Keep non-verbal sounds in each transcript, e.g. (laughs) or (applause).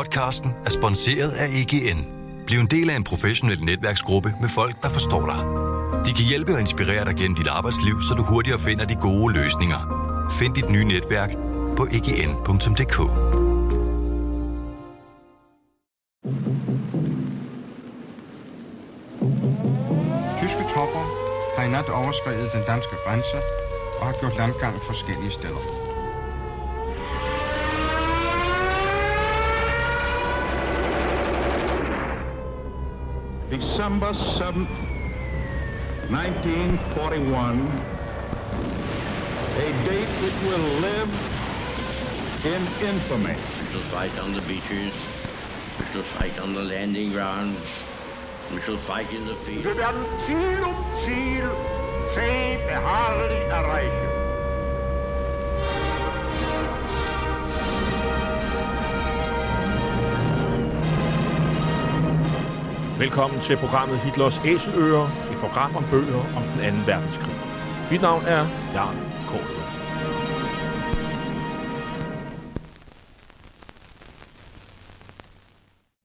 Podcasten er sponsoreret af EGN. Bliv en del af en professionel netværksgruppe med folk, der forstår dig. De kan hjælpe og inspirere dig gennem dit arbejdsliv, så du hurtigere finder de gode løsninger. Find dit nye netværk på egn.dk. Tyske tropper har i nat overskrevet den danske grænse og har gjort landgang forskellige steder. December 7th, 1941, a date which will live in infamy. We shall fight on the beaches. We shall fight on the landing grounds. We shall fight in the field. Wir werden Ziel um Ziel zäh beharrlich erreichen. Velkommen til programmet Hitlers Æseløer, et program om bøger om den anden verdenskrig. Mit navn er Jan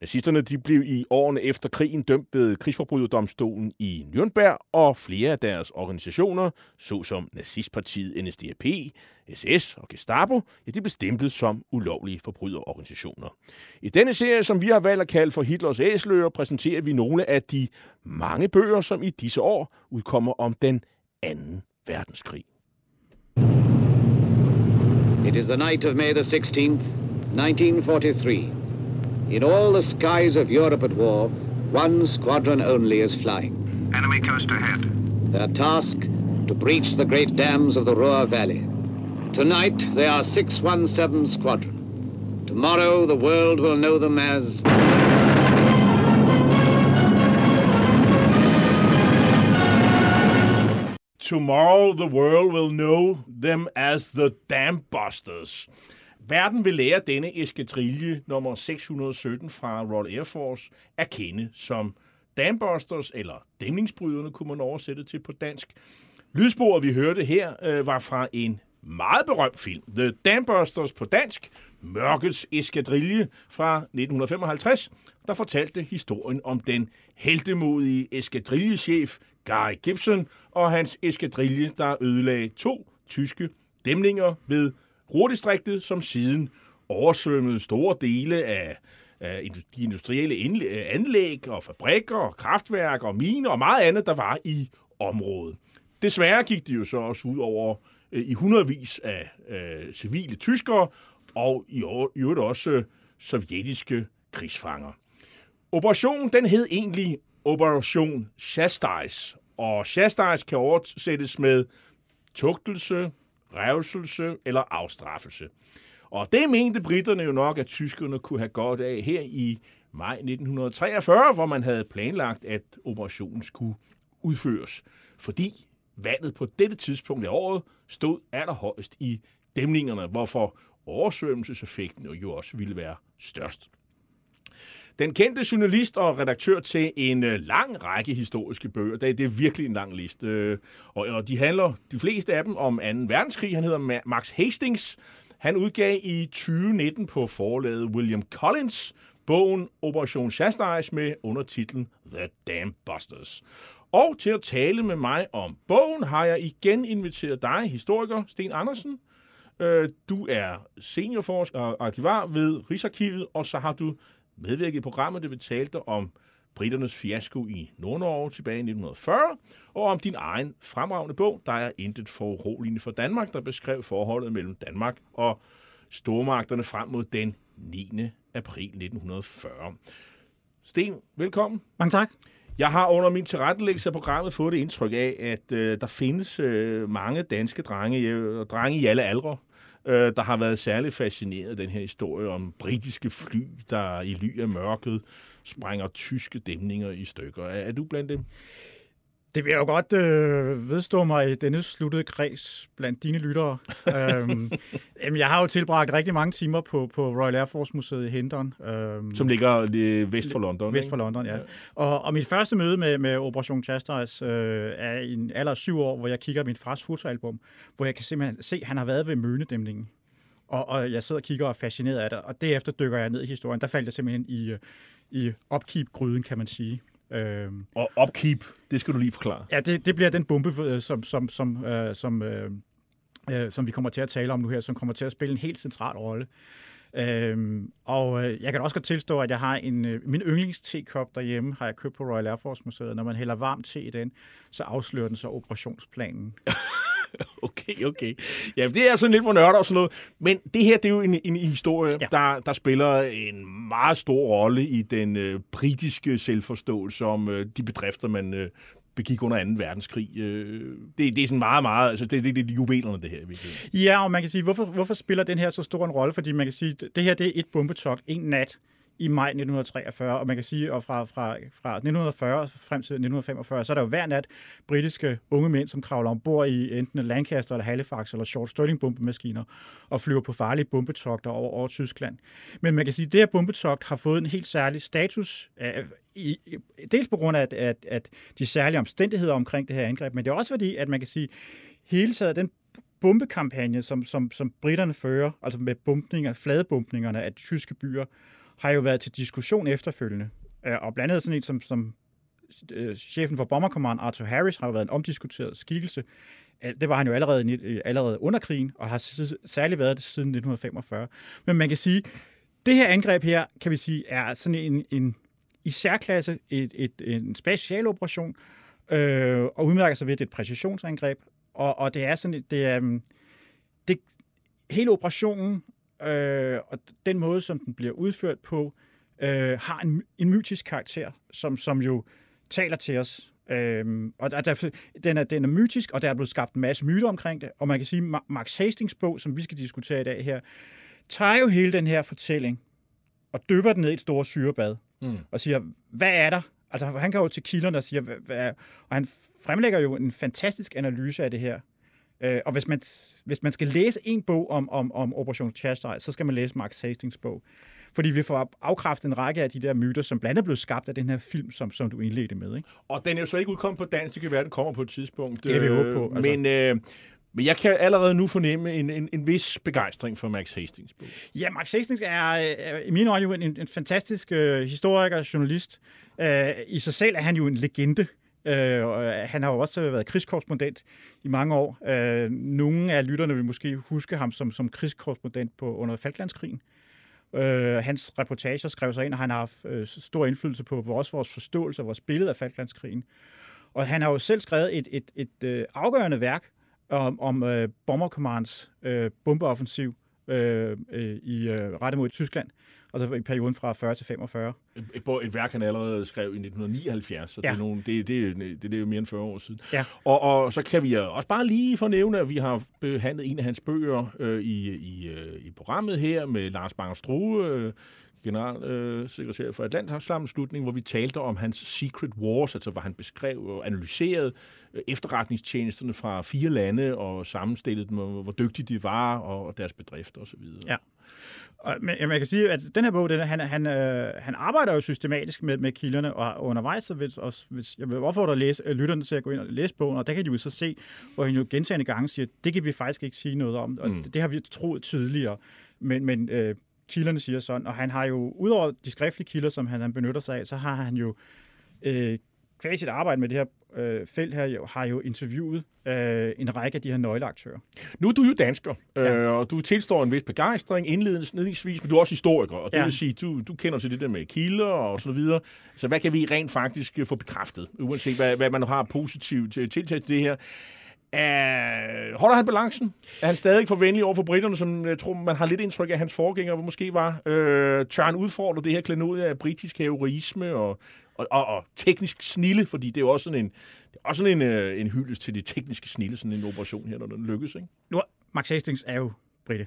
Nazisterne de blev i årene efter krigen dømt ved krigsforbryderdomstolen i Nürnberg, og flere af deres organisationer, såsom nazistpartiet NSDAP, SS og Gestapo, ja, de blev stemplet som ulovlige forbryderorganisationer. I denne serie, som vi har valgt at kalde for Hitlers Æsløer, præsenterer vi nogle af de mange bøger, som i disse år udkommer om den anden verdenskrig. It is the night of May the 16th, 1943. In all the skies of Europe at war, one squadron only is flying. Enemy coast ahead. Their task, to breach the great dams of the Ruhr Valley. Tonight, they are 617 Squadron. Tomorrow, the world will know them as... Tomorrow the world will know them as the Dam Busters. Verden vil lære denne eskadrille nummer 617 fra Royal Air Force at kende som Dambusters, eller dæmningsbryderne kunne man oversætte til på dansk. Lydsporet, vi hørte her, øh, var fra en meget berømt film, The Dambusters på dansk, Mørkets Eskadrille fra 1955, der fortalte historien om den heldemodige eskadrillechef Guy Gibson og hans eskadrille, der ødelagde to tyske dæmninger ved Ruhrdistriktet, som siden oversvømmede store dele af, de industrielle øh, anlæg og fabrikker og kraftværker og miner og meget andet, der var i området. Desværre gik det jo så også ud over øh, i hundredvis af øh, civile tyskere og i øvrigt i øvrigt også øh, sovjetiske krigsfanger. Operationen den hed egentlig Operation Chastise, og Chastise kan oversættes med tugtelse, revselse eller afstraffelse. Og det mente britterne jo nok, at tyskerne kunne have godt af her i maj 1943, hvor man havde planlagt, at operationen skulle udføres. Fordi vandet på dette tidspunkt af året stod allerhøjst i dæmningerne, hvorfor oversvømmelseseffekten jo også ville være størst. Den kendte journalist og redaktør til en øh, lang række historiske bøger. Det er, det er virkelig en lang liste. Øh, og, og de handler, de fleste af dem, om 2. verdenskrig. Han hedder Max Hastings. Han udgav i 2019 på forlaget William Collins bogen Operation Chastise med undertitlen The Dam Busters. Og til at tale med mig om bogen har jeg igen inviteret dig, historiker Sten Andersen. Øh, du er seniorforsker og arkivar ved Rigsarkivet, og så har du medvirket i programmet, det vi talte om britternes fiasko i Nord-Norge tilbage i 1940, og om din egen fremragende bog, der er intet foruroligende for Danmark, der beskrev forholdet mellem Danmark og stormagterne frem mod den 9. april 1940. Sten, velkommen. Mange tak. Jeg har under min tilrettelæggelse af programmet fået det indtryk af, at øh, der findes øh, mange danske drenge, øh, drenge i alle aldre, øh, der har været særligt fascineret af den her historie om britiske fly, der i ly af mørket sprænger tyske dæmninger i stykker. Er, er du blandt dem? Det vil jeg jo godt øh, vedstå mig i denne sluttede kreds blandt dine lyttere. (laughs) øhm, jamen, jeg har jo tilbragt rigtig mange timer på, på Royal Air Force Museet i Hendon. Øhm, Som ligger lige vest for London. Vest for London, ja. Og, og mit første møde med, med Operation Chastise øh, er i en alder af syv år, hvor jeg kigger min fars fotoalbum, hvor jeg kan simpelthen se, at han har været ved Mønedæmningen. Og, og jeg sidder og kigger og er fascineret af det, og derefter dykker jeg ned i historien. Der faldt jeg simpelthen i, øh, i opkeep-gryden, kan man sige. Øhm, Og upkeep, det skal du lige forklare. Ja, det, det bliver den bombe, øh, som, som, som, øh, som, øh, øh, som vi kommer til at tale om nu her, som kommer til at spille en helt central rolle. Øhm, og øh, jeg kan også godt tilstå, at jeg har en, øh, min yndlings-tekop derhjemme, har jeg købt på Royal Air Force Museet. Når man hælder varm te i den, så afslører den så operationsplanen. (laughs) (laughs) Okay, okay. Ja, det er sådan lidt for nørder og sådan noget. Men det her, det er jo en, en historie, ja. Der, der spiller en meget stor rolle i den øh, britiske selvforståelse om øh, de bedrifter, man øh, begik under 2. verdenskrig. Øh, det, det er sådan meget, meget... Altså, det, det, det er juvelerne, det her. i virkeligheden. Ja, og man kan sige, hvorfor, hvorfor spiller den her så stor en rolle? Fordi man kan sige, det her det er et bombetogt, en nat i maj 1943, og man kan sige, og fra, fra, fra 1940 frem til 1945, så er der jo hver nat britiske unge mænd, som kravler ombord i enten Lancaster eller Halifax eller Short Stirling bombemaskiner og flyver på farlige bombetogter over, over Tyskland. Men man kan sige, at det her bombetogt har fået en helt særlig status, øh, i, dels på grund af at, at, at de særlige omstændigheder omkring det her angreb, men det er også fordi, at man kan sige, hele taget den bombekampagne, som, som, som britterne fører, altså med bumpninger, fladebumpningerne af tyske byer, har jo været til diskussion efterfølgende. Øh, og blandt andet sådan en som, som øh, chefen for Bomber Command, Arthur Harris, har jo været en omdiskuteret skikkelse. Øh, det var han jo allerede, allerede under krigen, og har særligt været det siden 1945. Men man kan sige, det her angreb her, kan vi sige, er sådan en, en i særklasse et, et, en specialoperation, øh, og udmærker sig ved, at det er et præcisionsangreb. Og, og det er sådan, det er, mm, det, hele operationen øh, og den måde, som den bliver udført på, øh, har en, en mytisk karakter, som, som jo taler til os. Øhm, og der, der, den, er, den er mytisk, og der er blevet skabt en masse myter omkring det. Og man kan sige, at Max Hastings bog, som vi skal diskutere i dag her, tager jo hele den her fortælling og dypper den ned i et stort syrebad. Mm. Og siger, hvad er der? Altså, han kan jo til kilderne og siger, hvad, hvad, og han fremlægger jo en fantastisk analyse af det her. Øh, og hvis man, hvis man skal læse en bog om, om, om Operation Chastise, så skal man læse Max Hastings bog. Fordi vi får afkræftet en række af de der myter, som blandt andet blev skabt af den her film, som, som du indledte med. Ikke? Og den er jo så ikke udkommet på dansk. Det kan være, den kommer på et tidspunkt. Det kan vi Øh, håbe på, altså. Men, øh, men jeg kan allerede nu fornemme en, en, en vis begejstring for Max Hastings bog. Ja, Max Hastings er, er i mine øjne jo en, en fantastisk øh, historiker og journalist. Øh, I sig selv er han jo en legende. Øh, Øh, øh, han har jo også øh, været krigskorrespondent i mange år. Øh, nogle af lytterne vil måske huske ham som, som krigskorrespondent på, under Falklandskrigen. Øh, hans reportager skrev sig ind, og han har haft øh, stor indflydelse på vores, vores forståelse og vores billede af Falklandskrigen. Og han har jo selv skrevet et, et, et, et øh, afgørende værk om, om øh, Bomber Commands øh, bombeoffensiv øh, øh, i øh, rettet mod Tyskland, altså i perioden fra 40 til 45. Et, et, værk, han allerede skrev i 1979, så ja. Det, er nogle, det, det, det, det er jo mere end 40 år siden. Ja. Og, og så kan vi også bare lige fornævne, at vi har behandlet en af hans bøger øh, i, i, øh, i programmet her med Lars Banger øh, generalsekretær for Atlantsammenslutning, hvor vi talte om hans Secret Wars, altså hvor han beskrev og analyserede øh, efterretningstjenesterne fra fire lande og sammenstillede dem, og hvor dygtige de var og deres bedrifter osv. Ja. Og, men man kan sige, at den her bog, den, han, han, øh, han arbejder jo systematisk med, med kilderne, og undervejs, så hvis, også, hvis, jeg vil opfordre læse, øh, lytterne til at gå ind og læse bogen, og der kan de jo så se, hvor han jo gentagende gange siger, det kan vi faktisk ikke sige noget om, og mm. det, det har vi troet tidligere, men, men øh, kilderne siger sådan, og han har jo, udover de skriftlige kilder, som han, han benytter sig af, så har han jo øh, kvæg sit arbejde med det her øh, felt her, jo, har jo interviewet øh, en række af de her nøgleaktører. Nu er du jo dansker, ja. øh, og du tilstår en vis begejstring indledningsvis, men du er også historiker, og det Ja. vil sige, du, du kender til det der med kilder og så videre. Så hvad kan vi rent faktisk få bekræftet, uanset hvad, hvad man har positivt til tiltag til det her? Er, holder han balancen? Er han stadig for venlig over for britterne, som jeg tror, man har lidt indtryk af, hans forgænger måske var? Øh, tør han udfordre det her klenod af britisk heroisme og, og, og, og teknisk snille? Fordi det er jo også sådan en, det er også sådan en, øh, en hyldest til det tekniske snille, sådan en operation her, når den lykkes, ikke? Nu, Max Hastings er jo britte.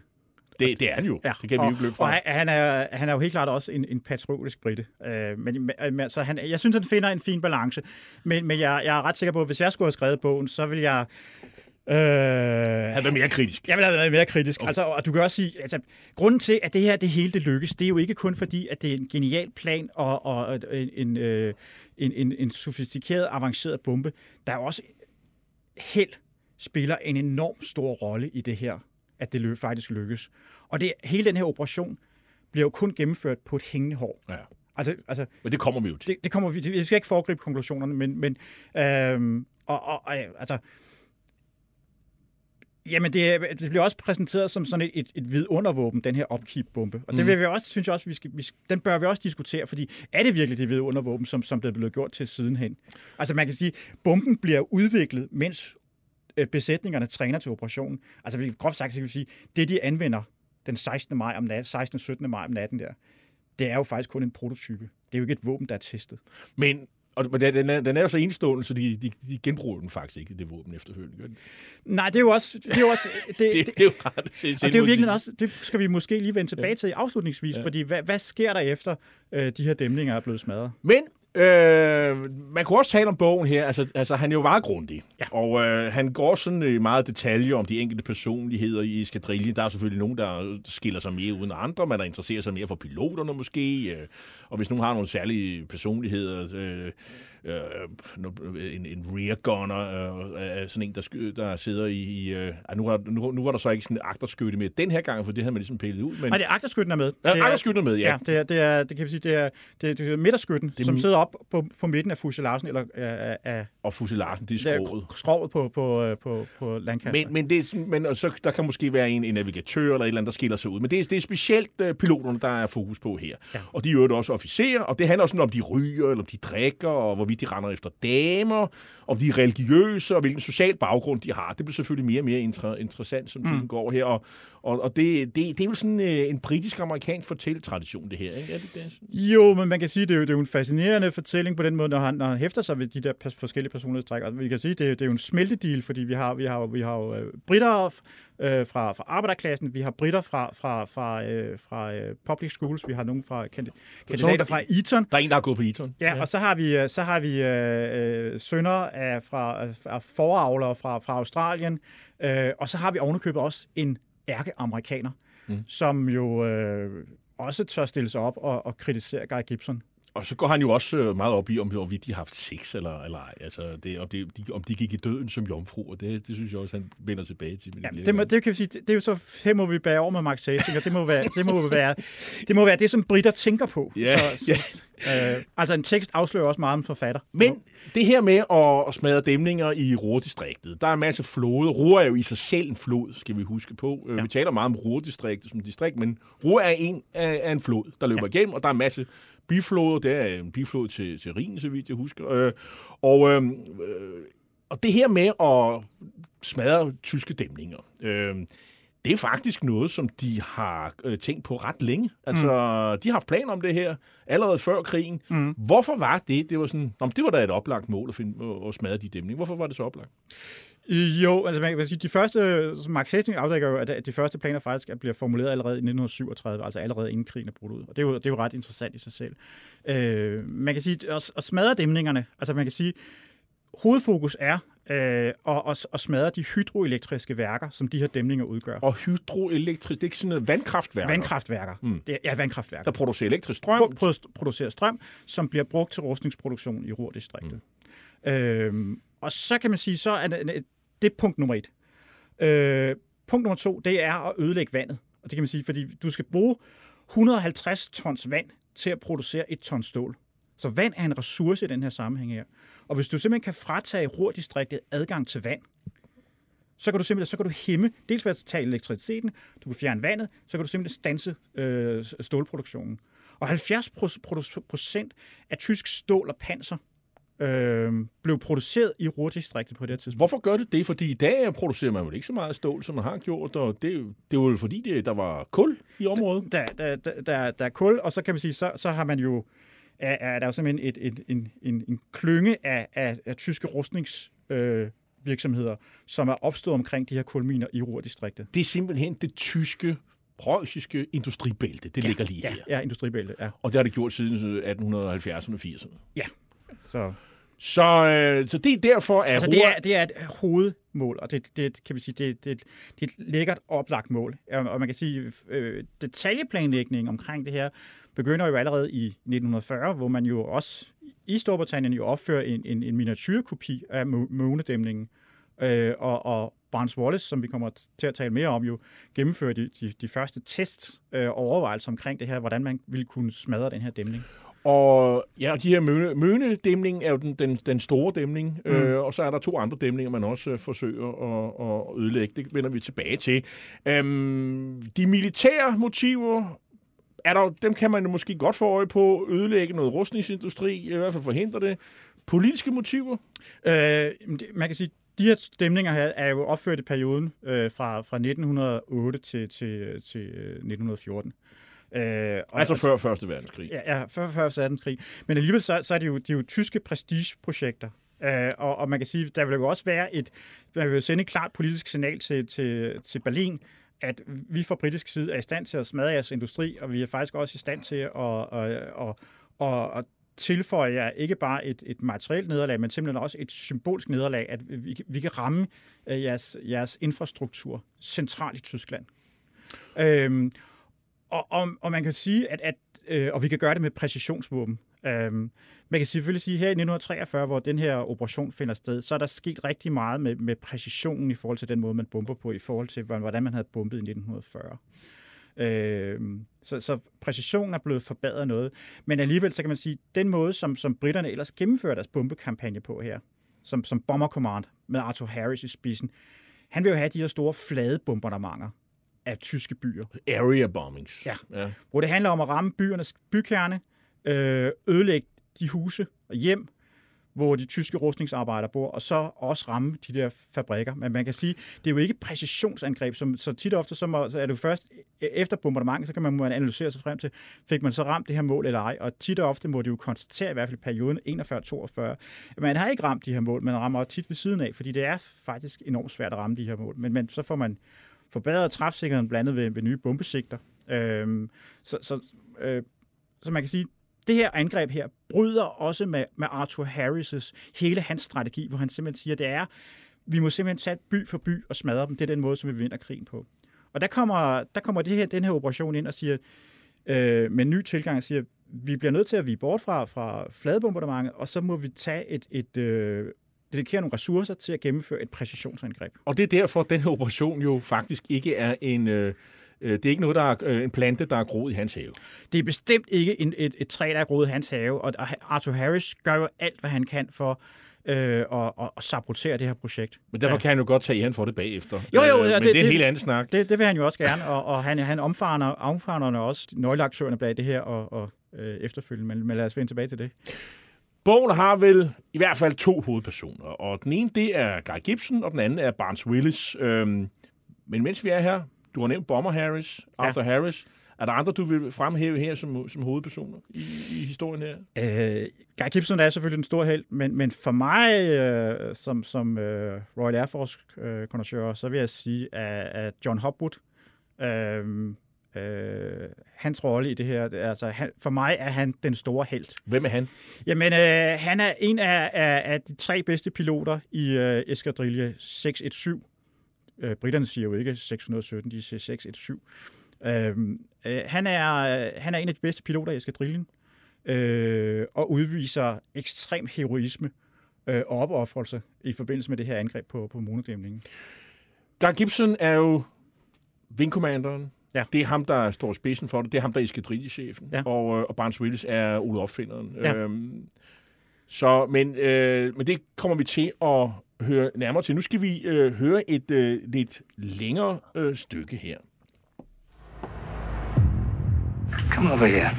Det, det er han jo. Ja, det kan vi jo ikke løbe og fra. han, han, er, han er jo helt klart også en, en patriotisk britte. Øh, men, men altså, han, jeg synes, han finder en fin balance. Men, men jeg, jeg er ret sikker på, at hvis jeg skulle have skrevet bogen, så vil jeg... Øh, Han er mere kritisk. jeg vil have været mere kritisk. Okay. Altså, og du kan også sige, altså, grunden til, at det her det hele det lykkes, det er jo ikke kun fordi, at det er en genial plan og, og en, en, øh, en, en, en sofistikeret, avanceret bombe. Der er også held spiller en enorm stor rolle i det her, at det faktisk lykkes. Og det, hele den her operation bliver jo kun gennemført på et hængende hår. Ja. Altså, altså Men det kommer vi jo til. det, det kommer vi til. Jeg skal ikke foregribe konklusionerne, men, men øhm, og, og, og, altså, Jamen, det, det bliver også præsenteret som sådan et, et, et vidundervåben, den her upkeep-bombe. Og det vil vi også, synes jeg også, vi skal, vi, den bør vi også diskutere, fordi er det virkelig det vidundervåben, som, som det er blevet gjort til sidenhen? Altså, man kan sige, bomben bliver udviklet, mens besætningerne træner til operationen. Altså, vi- groft sagt, så kan vi sige, det de anvender den 16. maj om natten, 16. og 17. maj om natten der, det er jo faktisk kun en prototype. Det er jo ikke et våben, der er testet. Men, og, den, er, den er jo så enestående, så de, de, de genbruger den faktisk ikke, det våben efterfølgende. Nej, det er jo også... Det er jo også (laughs) det, Det, det, det er jo ret Og det er jo virkelig også, det skal vi måske lige vende tilbage til afslutningsvis, ja. fordi hvad, hvad sker der efter øh, de her dæmninger er blevet smadret? Men øh, man kunne også tale om bogen her. Altså, altså han er jo meget grundig. Ja. Og øh, han går sådan i meget detaljer om de enkelte personligheder i eskadrillen. Der er selvfølgelig nogen, der skiller sig mere uden andre. Man der interesserer sig mere for piloterne måske. Øh, og hvis nogen har nogle særlige personligheder... Øh, øh, en, en rear gunner, øh, øh, sådan en, der, sky, der sidder i... i øh, nu, var, nu, nu var der så ikke sådan en agterskytte med den her gang, for det havde man ligesom pillet ud. Men, Nej, det er agterskytten er med. Det er, agterskytten er med, ja. ja. det, er, det, er, det kan vi sige, det er, det er, det er midterskytten, som sidder op på, på midten af fuselagen, eller af, af, og Fussi Larsen, det er skroget. skroget på, på, øh, på, på landkassen. Men, men, det er, men og så, der kan måske være en, en navigatør eller et eller andet, der skiller sig ud. Men det er, det er specielt uh, piloterne, der er fokus på her. Ja. Og de er jo også officerer, og det handler også om, de ryger, eller om de drikker, og hvorvidt de render efter damer, om de er religiøse, og hvilken social baggrund de har. Det bliver selvfølgelig mere og mere inter- interessant, som tiden mm. går her. Og, og, og det, det, det er jo sådan uh, en britisk-amerikansk fortælletradition, det her. Ikke? Er det det? Jo, men man kan sige, det er jo, det er jo en fascinerende fortælling på den måde, når han, når han hæfter sig ved de der forskellige personlighedstræk. Og vi kan sige, det er, det er jo en smeltedeal, fordi vi har, vi har, vi har jo øh, britter øh, fra, fra arbejderklassen, vi har britter fra, fra, fra, øh, fra øh, public schools, vi har nogen fra kandi- kandidater fra Eton, Der er en, der har gået på Eton. Ja, ja, og så har vi, øh, så har vi øh, øh, sønner af, fra, af foravlere fra, fra Australien, øh, og så har vi ovenikøbet også en ærke-amerikaner, mm. som jo øh, også tør stille sig op og, og kritisere Guy Gibson. Og så går han jo også øh, meget op i, om hvorvidt de har haft sex eller, eller ej. Altså, det, om, det, de, om de gik i døden som jomfruer. Det, det synes jeg også, han vender tilbage til. Ja, de det, må, det kan vi sige, det, det er jo så, her må vi bære over med Mark Sating, og det må være det, må være, det, må være det som britter tænker på. Ja, så, (laughs) så, øh, altså en tekst afslører også meget om forfatter. Men det her med at, at smadre dæmninger i Ruhrdistriktet, der er en masse floder. Ruhr er jo i sig selv en flod, skal vi huske på. Ja. Vi taler meget om Ruhrdistriktet som distrikt, men Ruhr er en af, af en flod, der løber ja. igennem, og der er en masse bifloder. Det er en biflod til, til Rhin, så vidt jeg husker. Øh, og, øh, øh, og det her med at smadre tyske dæmninger, øh, det er faktisk noget, som de har øh, tænkt på ret længe. Altså, mm. de har haft planer om det her allerede før krigen. Mm. Hvorfor var det? Det var sådan, men det var da et oplagt mål at, finde, at smadre de dæmninger. Hvorfor var det så oplagt? Jo, altså man kan sige, de første, som Mark Hastings afdækker jo, at de første planer faktisk bliver formuleret allerede i 1937, altså allerede inden krigen er brudt ud. Og det er jo, det er jo ret interessant i sig selv. Øh, man kan sige, at, at smadre dæmningerne, altså man kan sige, hovedfokus er øh, at, at, at smadre de hydroelektriske værker, som de her dæmninger udgør. Og hydroelektrisk, det er ikke sådan noget vandkraftværker, Vandkraftværker. Mm. Det er, ja, vandkraftværker. der producerer elektrisk strøm. Pro- producerer strøm, som bliver brugt til rustningsproduktion i Ruhrdistriktet. Mm. Øhm, og så kan man sige, så er det, det er punkt nummer et. Øh, punkt nummer to, det er at ødelægge vandet. Og det kan man sige, fordi du skal bruge 150 tons vand til at producere et ton stål. Så vand er en ressource i den her sammenhæng her. Og hvis du simpelthen kan fratage rurdistriktet adgang til vand, så kan du simpelthen så kan du hæmme, dels ved at tage elektriciteten, du kan fjerne vandet, så kan du simpelthen stanse øh, stålproduktionen. Og 70 procent af tysk stål og panser øh, blev produceret i Ruhrdistriktet på det tidspunkt. Hvorfor gør det det? Fordi i dag producerer man vel ikke så meget stål, som man har gjort, og det, jo- det var jo fordi, det, der var kul i området. Der, der, der, der, der er kul, og så kan man sige, så, så har man jo, er, er der jo simpelthen et, et, en, en, en klynge af, af, af tyske rustnings øh, virksomheder, som er opstået omkring de her kulminer i Ruhrdistriktet. Det er simpelthen det tyske preussiske industribælte. Det ligger lige Ja, her. ja, industribælte, ja. Og det har det gjort siden øh, 1870'erne og 80'erne. ja. Så, Så, øh, så det er derfor, at altså, det, er, det er et hovedmål, og det, det kan vi sige, det, det, det er et lækkert oplagt mål. Og man kan sige, øh, detaljeplanlægningen omkring det her begynder jo allerede i 1940, hvor man jo også i Storbritannien jo opfører en, en, en miniatyrkopi af månedæmningen. Øh, og, og Barnes Wallace, som vi kommer til at tale mere om, jo gennemfører de, de, de første test øh, overvejelser omkring det her, hvordan man ville kunne smadre den her dæmning. Og ja, de her møne, mønedæmning er jo den, den, den store dæmning, mm. øh, og så er der to andre dæmninger, man også øh, forsøger at, at ødelægge. Det vender vi tilbage til. Øhm, de militære motiver, er der, dem kan man måske godt få øje på, ødelægge noget rustningsindustri, i hvert fald forhindre det. Politiske motiver? Øh, man kan sige, de her stemninger her er jo opført i perioden øh, fra, fra 1908 til, til, til øh, 1914. Øh, og, Altså før Første Verdenskrig. Ja, ja før, før verdenskrig. Men alligevel så, så er det jo, de er jo tyske prestigeprojekter. Øh, og, og man kan sige, der vil jo også være et, man vil jo sende et klart politisk signal til, til, til Berlin, at vi fra britisk side er i stand til at smadre jeres industri, og vi er faktisk også i stand til at, at, at, at, at tilføje jer ikke bare et, et materielt nederlag, men simpelthen også et symbolsk nederlag, at vi, vi kan ramme øh, jeres, jeres infrastruktur centralt i Tyskland. Øhm, og, og, og man kan sige, at, at øh, og vi kan gøre det med præcisionsvåben. Øhm, man kan selvfølgelig sige, at her i 1943, hvor den her operation finder sted, så er der sket rigtig meget med, med præcisionen i forhold til den måde, man bomber på, i forhold til, hvordan man havde bombet i 1940. Øhm, så, så præcisionen er blevet forbedret noget. Men alligevel, så kan man sige, den måde, som, som britterne ellers gennemfører deres bombekampagne på her, som, som Bomber Command med Arthur Harris i spidsen, han vil jo have de her store flade bombardementer af tyske byer Area bombings. Ja. ja. hvor det handler om at ramme byernes bykerne, øh, ødelægge de huse og hjem, hvor de tyske rustningsarbejdere bor, og så også ramme de der fabrikker. Men man kan sige, det er jo ikke præcisionsangreb, som, så tit og ofte så, må, så er det først e- efter bombardementet, så kan man, man analysere sig frem til, fik man så ramt det her mål eller ej, og tit og ofte må det jo konstatere, i hvert fald i perioden 41-42, at man har ikke ramt de her mål, man rammer tit ved siden af, fordi det er faktisk enormt svært at ramme de her mål. Men, men så får man forbedret træfsikkerheden blandet ved, ved nye bombesigter. Øhm, så, så, øh, så man kan sige, det her angreb her bryder også med, med Arthur Harris' hele hans strategi, hvor han simpelthen siger, det er, vi må simpelthen tage by for by og smadre dem. Det er den måde, som vi vinder krigen på. Og der kommer, der kommer det her, den her operation ind og siger, øh, med en ny tilgang, siger, vi bliver nødt til at vige bort fra, fra fladebombardementet, og så må vi tage et, et øh, dedikere nogle ressourcer til at gennemføre et præcisionsangreb. Og det er derfor, at den her operation jo faktisk ikke er en... Øh, øh, det er ikke noget, der er øh, en plante, der er groet i hans have. Det er bestemt ikke en, et, et træ, der er groet i hans have, og Arthur Harris gør jo alt, hvad han kan for øh, at, at, at sabotere det her projekt. Men derfor ja. kan han jo godt tage han for det bagefter. Jo, jo, øh, ja, men det- det, er en det- helt anden snak. Det, det vil han jo også gerne, og, og han, han omfavner, omfavner også nøgleaktørerne bag det her og, og øh, efterfølgende, men, men lad os vende tilbage til det. Bogen har vel i hvert fald to hovedpersoner, og den ene, det er Guy Gibson, og den anden er Barnes Willis. Øhm, men mens vi er her, du har nævnt Bomber Harris, Arthur ja. Harris. Er der andre, du vil fremhæve her som, som hovedpersoner i, i historien her? Øh, Guy Gibson er selvfølgelig den store held, men, men for mig øh, som, som øh, Royal Air Force øh, så vil jeg sige, at, at John Hopwood, øh, øh, hans rolle i det her, altså han, for mig er han den store held. Hvem er han? Jamen, øh, han er en af, af, af de tre bedste piloter i øh, eskadrille 617. Øh, britterne siger jo ikke 617, de siger 617. Øh, øh, han, er, øh, han er en af de bedste piloter i eskadrillen, øh, og udviser ekstrem heroisme øh, og opoffrelse i forbindelse med det her angreb på, på monodæmningen. Guy Gibson er jo vingkommanderen. Ja. Det er ham, der står i spidsen for det. Det er ham, der er eskadrillechefen. Ja. Og, øh, og Barnes Willis er Ole Opfinderen. Ja. Øhm, så, men, øh, men det kommer vi til at høre nærmere til. Nu skal vi øh, høre et øh, lidt længere øh, stykke her. Come over here.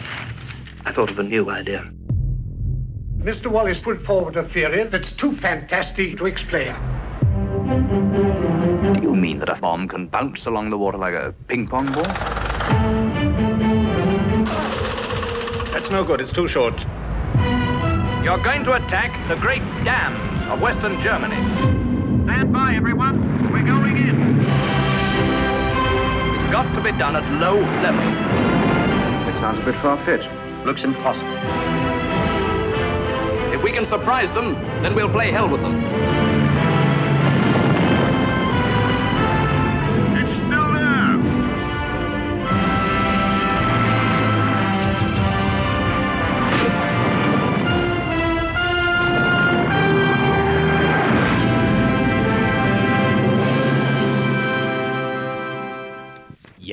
I thought of a new idea. Mr. Wallace put forward a theory that's too fantastic to explain. Do you mean that a bomb can bounce along the water like a ping pong ball? That's no good, it's too short. You're going to attack the great dams of Western Germany. Stand by, everyone. We're going in. It's got to be done at low level. It sounds a bit far-fetched. Looks impossible. If we can surprise them, then we'll play hell with them.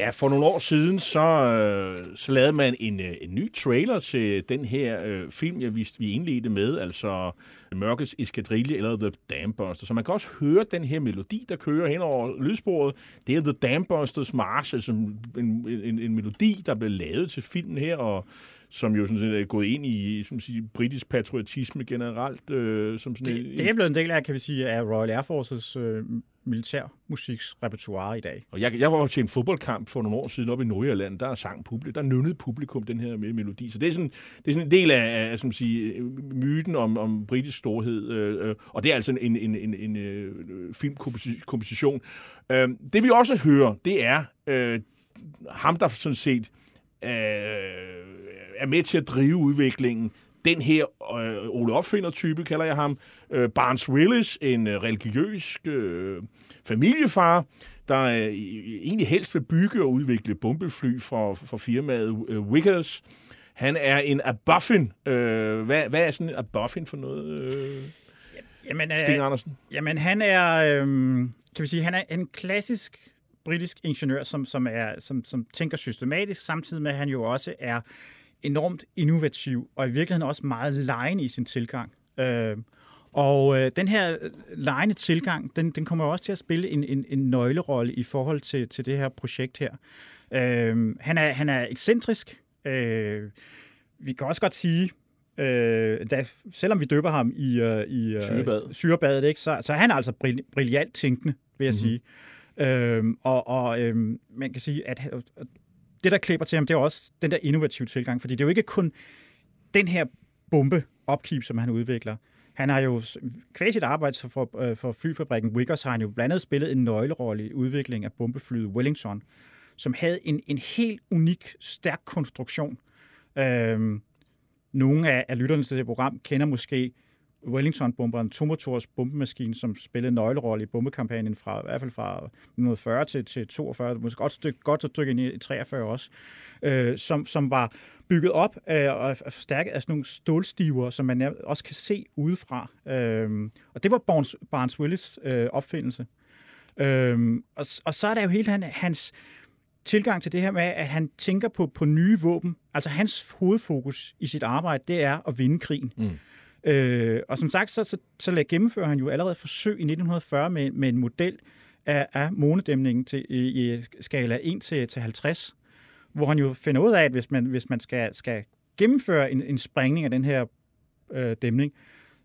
Ja, for nogle år siden, så, øh, så lavede man en, øh, en ny trailer til den her øh, film, jeg viste, vi indledte med, altså Mørkets Eskadrille eller The Dambuster. Så man kan også høre den her melodi, der kører hen over lydsporet. Det er The Dambusters March, altså en, en, en melodi, der blev lavet til filmen her, og som jo sådan set er gået ind i som sige, britisk patriotisme generelt. Øh, som sådan Det, det er blevet en del af, kan vi sige, af Royal Air Forces øh, militærmusiks repertoire i dag. Og jeg, jeg var til en fodboldkamp for nogle år siden oppe i Nordjylland, der sang publikum, der nynnede publikum den her melodi. Så det er sådan, det er sådan en del af, af som sige, myten om, om britisk storhed, øh, øh, og det er altså en, en, en, en øh, filmkomposition. Øh, det vi også hører, det er øh, ham, der sådan set øh, er med til at drive udviklingen. Den her øh, Ole Opfinder-type, kalder jeg ham. Øh, Barnes Willis, en øh, religiøs øh, familiefar, der øh, egentlig helst vil bygge og udvikle bombefly for, for firmaet øh, Wickers. Han er en abuffin. Øh, hvad, hvad er sådan en abuffin for noget, øh, Jamen, Sten Andersen? Jamen, han er, øh, kan vi sige, han er en klassisk britisk ingeniør, som, som, er, som, som tænker systematisk, samtidig med, at han jo også er enormt innovativ, og i virkeligheden også meget lejende i sin tilgang. Øh, og øh, den her lejende tilgang, den, den kommer også til at spille en, en, en nøglerolle i forhold til, til det her projekt her. Øh, han, er, han er ekscentrisk. Øh, vi kan også godt sige, øh, da, selvom vi døber ham i, uh, i uh, Syrebad. syrebadet, ikke, så, så er han altså brill- brilliant tænkende, vil jeg mm-hmm. sige. Øh, og og øh, man kan sige, at det, der klipper til ham, det er også den der innovative tilgang, fordi det er jo ikke kun den her bombe opkeep, som han udvikler. Han har jo kvæg sit arbejde for, øh, for flyfabrikken Wickers, har han jo blandt andet spillet en nøglerolle i udviklingen af bombeflyet Wellington, som havde en, en helt unik, stærk konstruktion. Øhm, nogle af, af lytterne til det program kender måske Wellington-bomberen, tomotors bombemaskine, som spillede nøglerolle i bombekampagnen fra, i hvert fald fra 1940 til, til 42, måske godt, stykke, godt at dykke ind i 43 også, øh, som, som var bygget op øh, og forstærket af sådan nogle stålstiver, som man også kan se udefra. Øh, og det var Barnes, Barnes Willis øh, opfindelse. Øh, og, og så er der jo hele han, hans tilgang til det her med, at han tænker på, på nye våben. Altså hans hovedfokus i sit arbejde, det er at vinde krigen. Mm. Øh, og som sagt, så, så, så gennemfører han jo allerede forsøg i 1940 med, med en model af, af monedæmningen til, i, i skala 1 til, til 50, hvor han jo finder ud af, at hvis man, hvis man skal, skal gennemføre en, en sprængning af den her øh, dæmning,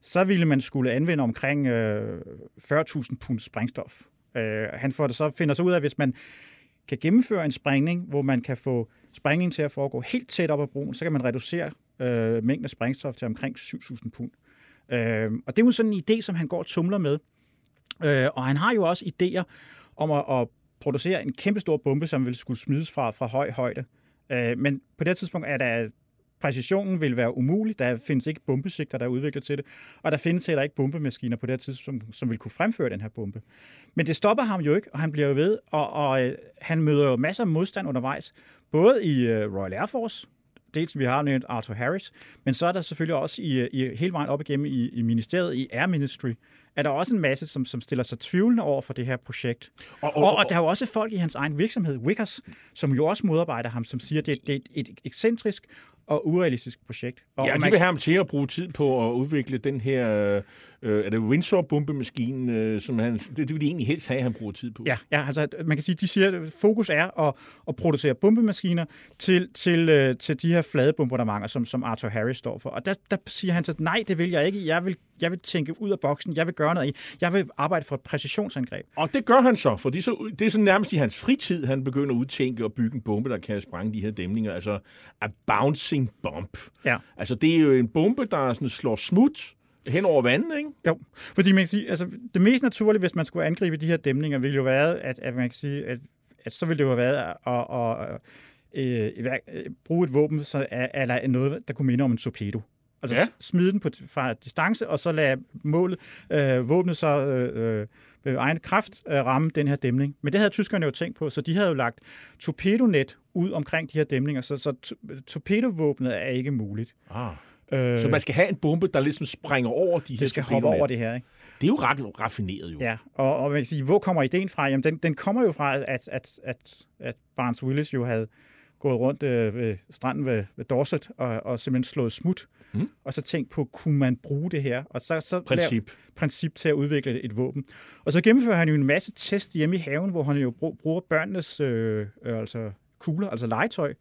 så ville man skulle anvende omkring øh, 40.000 pund sprængstof. Øh, han får det så, finder så ud af, at hvis man kan gennemføre en sprængning, hvor man kan få sprængningen til at foregå helt tæt op ad broen, så kan man reducere øh, mængden af sprængstof til omkring 7.000 pund. Øh, og det er jo sådan en idé, som han går og tumler med. Øh, og han har jo også idéer om at, at producere en kæmpestor bombe, som vil skulle smides fra, fra høj højde. Øh, men på det tidspunkt er der præcisionen vil være umulig. Der findes ikke bombesigter, der er udviklet til det, og der findes heller ikke bombemaskiner på det tidspunkt, som, som vil kunne fremføre den her bombe. Men det stopper ham jo ikke, og han bliver jo ved, og, og øh, han møder jo masser af modstand undervejs, både i øh, Royal Air Force, dels vi har nævnt Arthur Harris, men så er der selvfølgelig også i, i hele vejen op igennem i, i ministeriet, i Air Ministry, er der også en masse, som, som stiller sig tvivlende over for det her projekt. Og, og, og, og der er jo også folk i hans egen virksomhed, Wickers, som jo også modarbejder ham, som siger, at det, det er et, et ekscentrisk og urealistisk projekt. Og ja, de vil have ham til at bruge tid på at udvikle den her, øh, er det Windsor-bombemaskinen, øh, som han, det, det vil de egentlig helst have, at han bruger tid på. Ja, ja altså man kan sige, de siger, at fokus er at, at producere bombemaskiner til, til, øh, til de her flade bombardementer, som, som Arthur Harris står for. Og der, der siger han så, nej, det vil jeg ikke. Jeg vil, jeg vil tænke ud af boksen. Jeg vil gøre noget. Jeg vil arbejde for et præcisionsangreb. Og det gør han så, for det så, det er så nærmest i hans fritid, han begynder at udtænke og bygge en bombe, der kan sprænge de her dæmninger. Altså a bouncing bomb. Ja. Altså det er jo en bombe, der sådan slår smut hen over vandet, ikke? Jo, fordi man kan sige, altså det mest naturlige, hvis man skulle angribe de her dæmninger, ville jo være, at, at man kan sige, at at så ville det jo have været at, at, øh, iværk- øh, bruge et våben, så er, er noget, der kunne minde om en torpedo. Altså Ja. smide den på, fra distance, og så lade målet, øh, våbnet så øh, øh, egen kraft øh, ramme den her dæmning. Men det havde tyskerne jo tænkt på, så de havde jo lagt torpedonet ud omkring de her dæmninger, så, så to- torpedovåbnet er ikke muligt. Ah. Øh, Så man skal have en bombe, der ligesom springer over de her det skal hoppe over det her, ikke? Det er jo ret raffineret jo. Ja, og, og man kan sige, hvor kommer ideen fra? Jamen, den, den kommer jo fra, at, at, at, at Barnes Willis jo havde gået rundt øh, ved stranden ved, ved Dorset og, og simpelthen slået smut, Mm. og så tænkt på, kunne man bruge det her? Og så, så Princip. lav- princip til at udvikle et våben. Og så gennemfører han jo en masse test hjemme i haven, hvor han jo brug, bruger børnenes øh, øh, altså kugler, altså legetøj,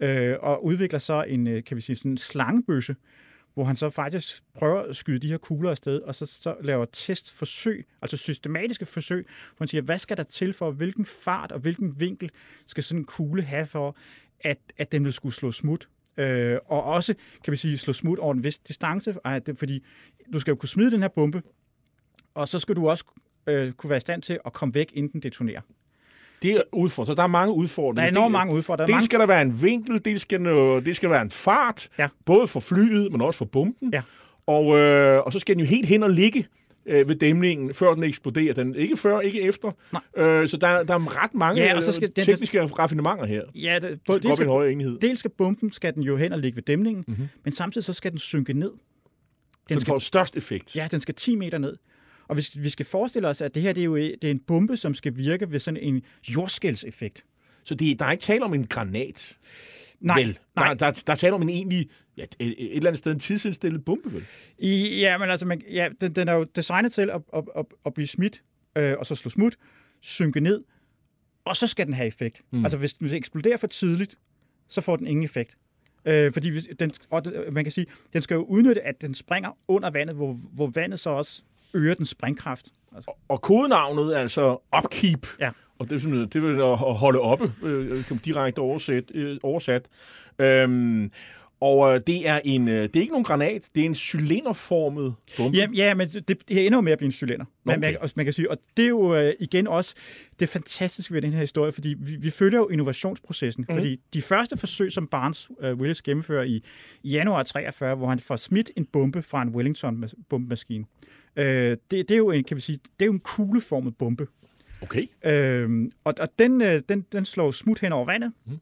øh, og udvikler så en, øh, kan vi sige, sådan en slangebøsse, hvor han så faktisk prøver at skyde de her kugler afsted, og så, så laver testforsøg, altså systematiske forsøg, hvor han siger, hvad skal der til for, hvilken fart og hvilken vinkel skal sådan en kugle have for, at, at den vil skulle slå smut. Øh, og også, kan vi sige, slå smut over en vis distance, fordi du skal jo kunne smide den her bombe, og så skal du også øh, kunne være i stand til at komme væk, inden den detonerer. Det er udfordret. Så der er mange udfordringer. Der er enormt mange udfordringer. Er Det mange- skal der være en vinkel, det skal, noget, det skal være en fart, Ja. både for flyet, men også for bomben. Ja. Og, øh, og så skal den jo helt hen og ligge øh, ved dæmningen, før den eksploderer. Den, ikke før, ikke efter. Øh, så der, der er ret mange Ja, og så skal øh, den- tekniske raffinementer her. Ja, det, Det både, skal op i en skal, højere enhed. dels skal bomben skal den jo hen og ligge ved dæmningen, Mhm. mm-hmm. men samtidig så skal den synke ned. Så den får størst effekt. Ja, den skal 10 meter ned. Og hvis vi skal forestille os, at det her det er jo det er en bombe, som skal virke ved sådan en jordskældseffekt. Så det, der er ikke tale om en granat. Nej, vel? nej. Der, der, der er tale om en egentlig, ja, et, et eller andet sted en tidsindstillet bombe, vel? I, ja, men altså, man, ja, den, den er jo designet til at, at, at, at blive smidt, øh, og så slå smut, synke ned, og så skal den have effekt. Mm. Altså, hvis den eksploderer for tidligt, så får den ingen effekt. Øh, fordi hvis den, og det- man kan sige, den skal jo udnytte, at den springer under vandet, hvor, hvor vandet så også øger den springkraft. Altså, Og kodenavnet er altså upkeep. Ja. Og det sådan, det vil at holde oppe, øh, direkte oversat. Øh, oversat. Øhm, og øh, det er en, øh, det er ikke nogen granat, det er en cylinderformet bombe. Ja, ja men det, det ender jo med at blive en cylinder. Okay. man, og man kan sige, og det er jo øh, igen også det fantastiske ved den her historie, fordi vi, vi følger jo innovationsprocessen. Mm. Fordi de første forsøg, som Barnes øh, Willis gennemfører i, i januar 43, hvor han får smidt en bombe fra en Wellington-bombemaskine, øh, det, det er jo en, kan vi sige, det er jo en kugleformet bombe. Okay. Øhm, og og den, øh, den, den slår smut hen over vandet. Mm.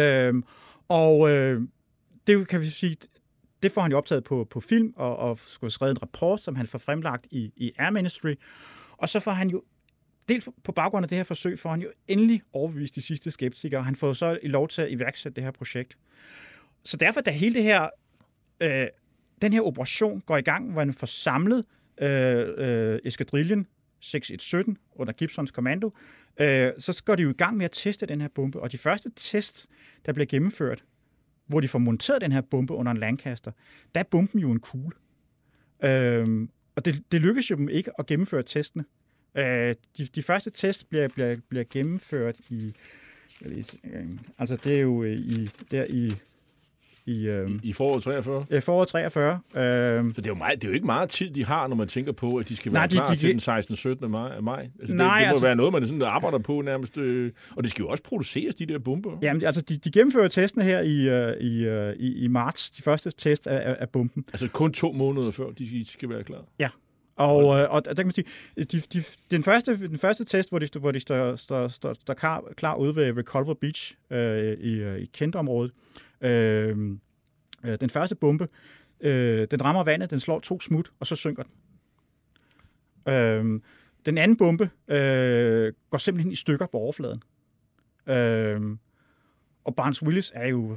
Øhm, og øh, det kan vi sige, det får han jo optaget på, på film, og, og skulle skrevet en rapport, som han får fremlagt i, i Air Ministry. Og så får han jo, dels på baggrund af det her forsøg, får han jo endelig overbevist de sidste skeptikere, han får så i lov til at iværksætte det her projekt. Så derfor, da hele det her, øh, den her operation går i gang, hvor han får samlet øh, øh, eskadrillen 6117 under Gibsons kommando, øh, så går de jo i gang med at teste den her bombe. Og de første test, der bliver gennemført, hvor de får monteret den her bombe under en Lancaster, der er bomben jo en kugle. Øh, og det, det lykkes jo dem ikke at gennemføre testene. Øh, de, de første test bliver, bliver, bliver gennemført i... lige øh, Altså, det er jo øh, i, der i... I, øh, I foråret 43. Ja, foråret 43. Øh, Så det er, jo meget, det er jo ikke meget tid, de har, når man tænker på, at de skal være Nej, de- klar de- til de- den 16. 17. maj. maj. Altså, det, Nej, det må altså- være noget, man sådan arbejder på nærmest. Øh, og det skal jo også produceres, de der bomber. Jamen, altså, de, de gennemfører testene her i, øh, i, øh, i, i marts, de første test af, af, af bomben. Altså kun to måneder før, de skal, være klar. Ja. Og, øh, og der kan man sige, de, de, den, første, den første test, hvor de, hvor de står, står, står, står klar, klar ude ved Reculver Beach øh, i, øh, i Kent-området, øh, øh, den første bombe, øh, den rammer vandet, den slår to smut, og så synker den. Øh, den anden bombe øh, går simpelthen i stykker på overfladen. Øh, og Barnes Willis er jo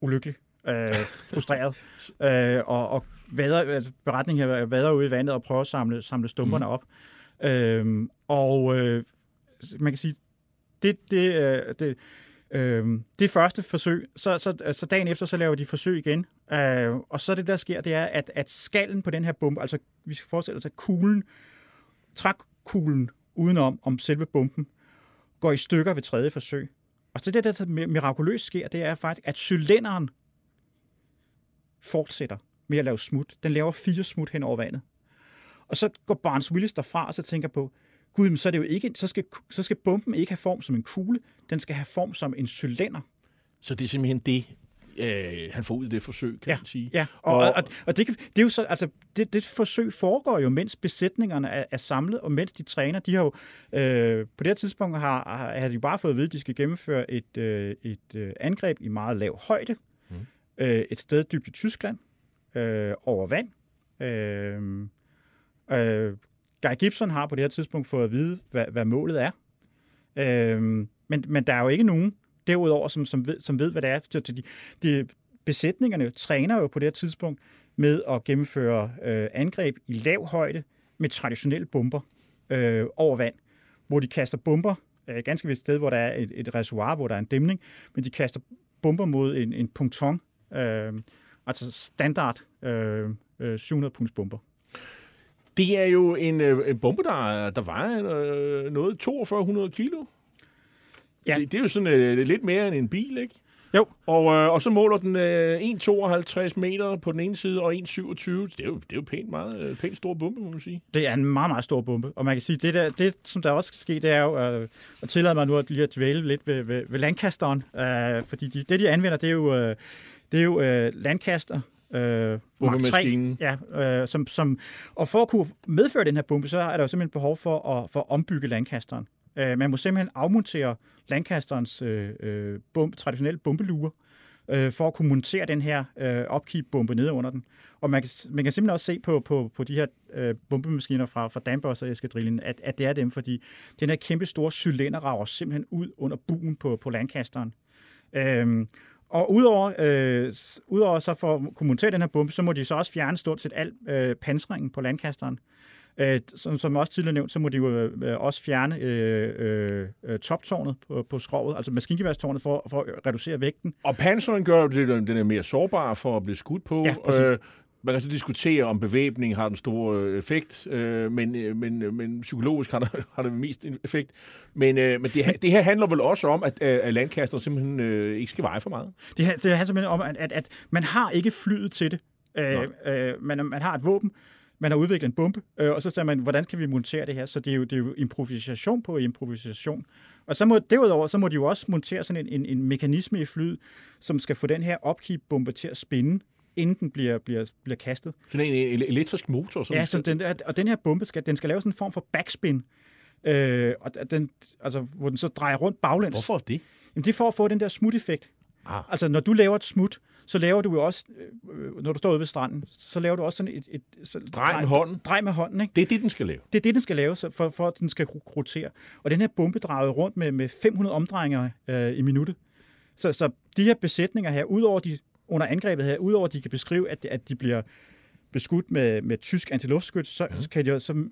ulykkelig, øh, frustreret, (laughs) øh, og, og vader, altså, beretningen her vader ud i vandet og prøver at samle, samle stumperne mm. op. Øh, og øh, man kan sige, det, det, øh, det, øh, det første forsøg, så, så, så dagen efter, så laver de forsøg igen, øh, og så det, der sker, det er, at, at skallen på den her bombe, altså vi skal forestille os, at kuglen, trækkuglen udenom om selve bomben, går i stykker ved tredje forsøg. Og så det, der mirakuløst sker, det er faktisk, at cylinderen fortsætter med at lave smut. Den laver fire smut hen over vandet. Og så går Barnes Willis derfra og så tænker på, Gud, men så, er det jo ikke, så, skal, så skal bomben ikke have form som en kugle, den skal have form som en cylinder. Så det er simpelthen det, øh, han får ud af det forsøg, kan Ja, man sige. ja. Og, og, og, og det, kan, det er jo så, altså, det, det forsøg foregår jo, mens besætningerne er, er samlet, og mens de træner. De har jo, øh, på det her tidspunkt har, har, har de bare fået at vide, at de skal gennemføre et, øh, et øh, angreb i meget lav højde, mm. øh, et sted dybt i Tyskland, øh, over vand. Øh, øh, Guy Gibson har på det her tidspunkt fået at vide, hvad, hvad målet er. Øhm, men, men der er jo ikke nogen derudover, som, som, ved, som ved, hvad det er. Så de, de, besætningerne træner jo på det her tidspunkt med at gennemføre øh, angreb i lav højde med traditionelle bomber øh, over vand, hvor de kaster bomber øh, ganske vist sted, hvor der er et, et reservoir, hvor der er en dæmning, men de kaster bomber mod en, en ponton, øh, altså standard øh, øh, 700 punds bomber. Det er jo en, øh, en bombe, der, der vejer øh, noget 4200 kilo. Ja. Det, det er jo sådan øh, lidt mere end en bil, ikke? Jo. Og, øh, og så måler den øh, 1,52 meter på den ene side og 1,27. Det er jo, det er jo pænt, meget, øh, pænt stor bombe, må man sige. Det er en meget, meget stor bombe. Og man kan sige, det, der, det som der også skal ske, det er jo øh, at tillade mig nu at lige at dvæle lidt ved, ved, ved Lancasteren. Øh, fordi de, det, de anvender, det er jo, øh, det er jo øh, Lancaster øh, Mark 3. Bombemaskinen. Ja, øh, som, som, og for at kunne medføre den her bombe, så er der jo simpelthen behov for at, for at ombygge Lancasteren. Øh, man må simpelthen afmontere Lancasterens øh, øh, bombe, traditionelle bombeluger, øh, for at kunne montere den her øh, opkeep-bombe nede under den. Og man kan, man kan simpelthen også se på, på, på de her øh, bombemaskiner fra, fra Danbos og Eskadrillen, at, at det er dem, fordi den her kæmpe store cylinder rager simpelthen ud under buen på, på Lancasteren. Øhm, og udover, øh, udover så for at kunne montere den her bombe, så må de så også fjerne stort set al øh, pansringen på Lancasteren. Øh, som, som også tidligere nævnt, så må de jo øh, også fjerne øh, øh, øh, toptårnet på, på skrovet, altså maskingeværstårnet, for, for at reducere vægten. Og panseren gør jo det, den er mere sårbar for at blive skudt på. Ja, præcis. øh, man kan så diskutere, om bevæbning har den store øh, effekt, øh, men, øh, men, øh, men psykologisk har, der, (laughs) har det mest effekt. Men, øh, men det, her- det her handler vel også om, at, at landkaster simpelthen øh, ikke skal veje for meget. Det, her- det handler simpelthen om, at, at, at man har ikke flyet til det. Øh, øh, man, man har et våben, man har udviklet en bombe, øh, og så siger man, hvordan kan vi montere det her? Så det er jo, det er jo improvisation på improvisation. Og så må, derudover, så må de jo også montere sådan en, en, en mekanisme i flyet, som skal få den her opkeep-bombe til at spinde, inden den bliver, bliver, bliver kastet. Sådan en, elektrisk motor. Som Ja, så den, og den her bombe skal, den skal lave sådan en form for backspin, øh, og den, altså, hvor den så drejer rundt baglæns. Hvorfor det? Jamen, det er for at få den der smut-effekt. Ah. Altså, når du laver et smut, så laver du jo også, øh, når du står ude ved stranden, så laver du også sådan et... et så, Drej med hånden. Drej med hånden, ikke? Det er det, den skal lave. Det er det, den skal lave, så for, for at den skal ro- rotere. Og den her bombe drejede rundt med, med 500 omdrejninger øh, i minuttet. Så, så de her besætninger her, udover de, under angrebet her, udover at de kan beskrive, at, at de bliver beskudt med, med tysk antiluftskyt, så, så kan de, så øh,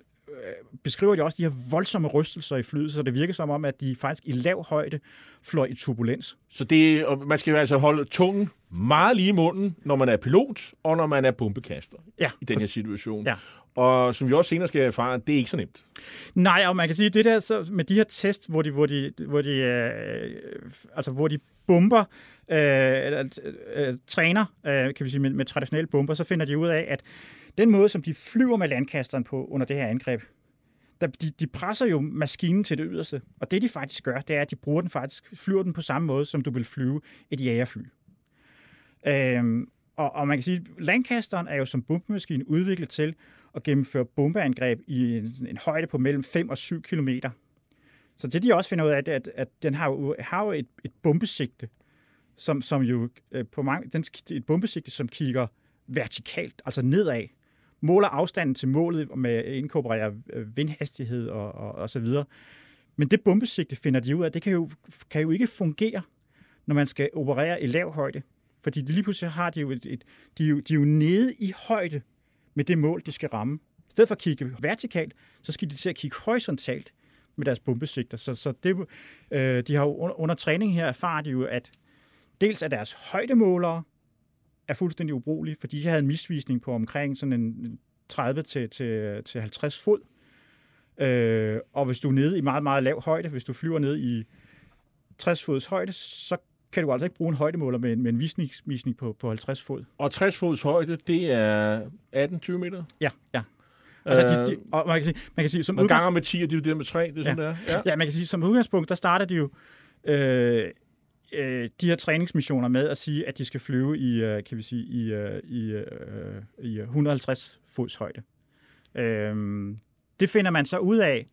beskriver de også de her voldsomme rystelser i flyet, så det virker som om, at de faktisk i lav højde fløj i turbulens. Så det, og man skal jo altså holde tungen meget lige i munden, når man er pilot, og når man er bombekaster Ja, i den her situation. Ja. Og som vi også senere skal erfare, det er ikke så nemt. Nej, og man kan sige, det der så med de her tests, hvor de, hvor de, hvor de, øh, altså, hvor de bomber, øh, eller, øh, øh, træner, øh, kan vi sige, med, med traditionelle bomber, så finder de ud af, at den måde, som de flyver med landkasteren på under det her angreb, der, de, de presser jo maskinen til det yderste. Og det, de faktisk gør, det er, at de bruger den faktisk, flyver den på samme måde, som du vil flyve et jagerfly. Øhm, og, og man kan sige, at landkasteren er jo som bombemaskine udviklet til at gennemføre bombeangreb i en, en højde på mellem 5 og 7 km. Så det de også finder ud af, det er, at, at den har jo, har jo et, et bombesigte, som, som jo øh, på mange, den, et bombesigte, som kigger vertikalt, altså nedad, måler afstanden til målet med inkorporerer inkorporere øh, vindhastighed og, og, og så videre. Men det bombesigte finder de ud af, det kan jo, kan jo ikke fungere, når man skal operere i lav højde. Fordi lige pludselig har de jo et, et de, er jo, de er jo nede i højde med det mål, de skal ramme. I stedet for at kigge vertikalt, så skal de til at kigge horisontalt med deres bombesigter. Så, så det, øh, de har jo under, under træning her erfaret de jo, at dels at deres højdemålere er fuldstændig ubrugelige, fordi de havde en misvisning på omkring sådan en 30 til, til, til 50 fod. Øh, og hvis du er nede i meget, meget lav højde, hvis du flyver ned i 60 fods højde, så kan du altså ikke bruge en højdemåler med, en- med en visningsvisning på, på 50 fod. Og 60 fods højde, det er 18-20 meter. Ja, ja. Altså, de, de, og man kan sige, man kan sige som Man ganger med 10, og dividerer med 3, det er sådan, ja. der. Ja. ja, man kan sige, som udgangspunkt, der starter de jo øh, øh, de her træningsmissioner med at sige, at de skal flyve i, øh, kan vi sige, i, øh, i, øh, i 150 fods højde. Øh, det finder man så ud af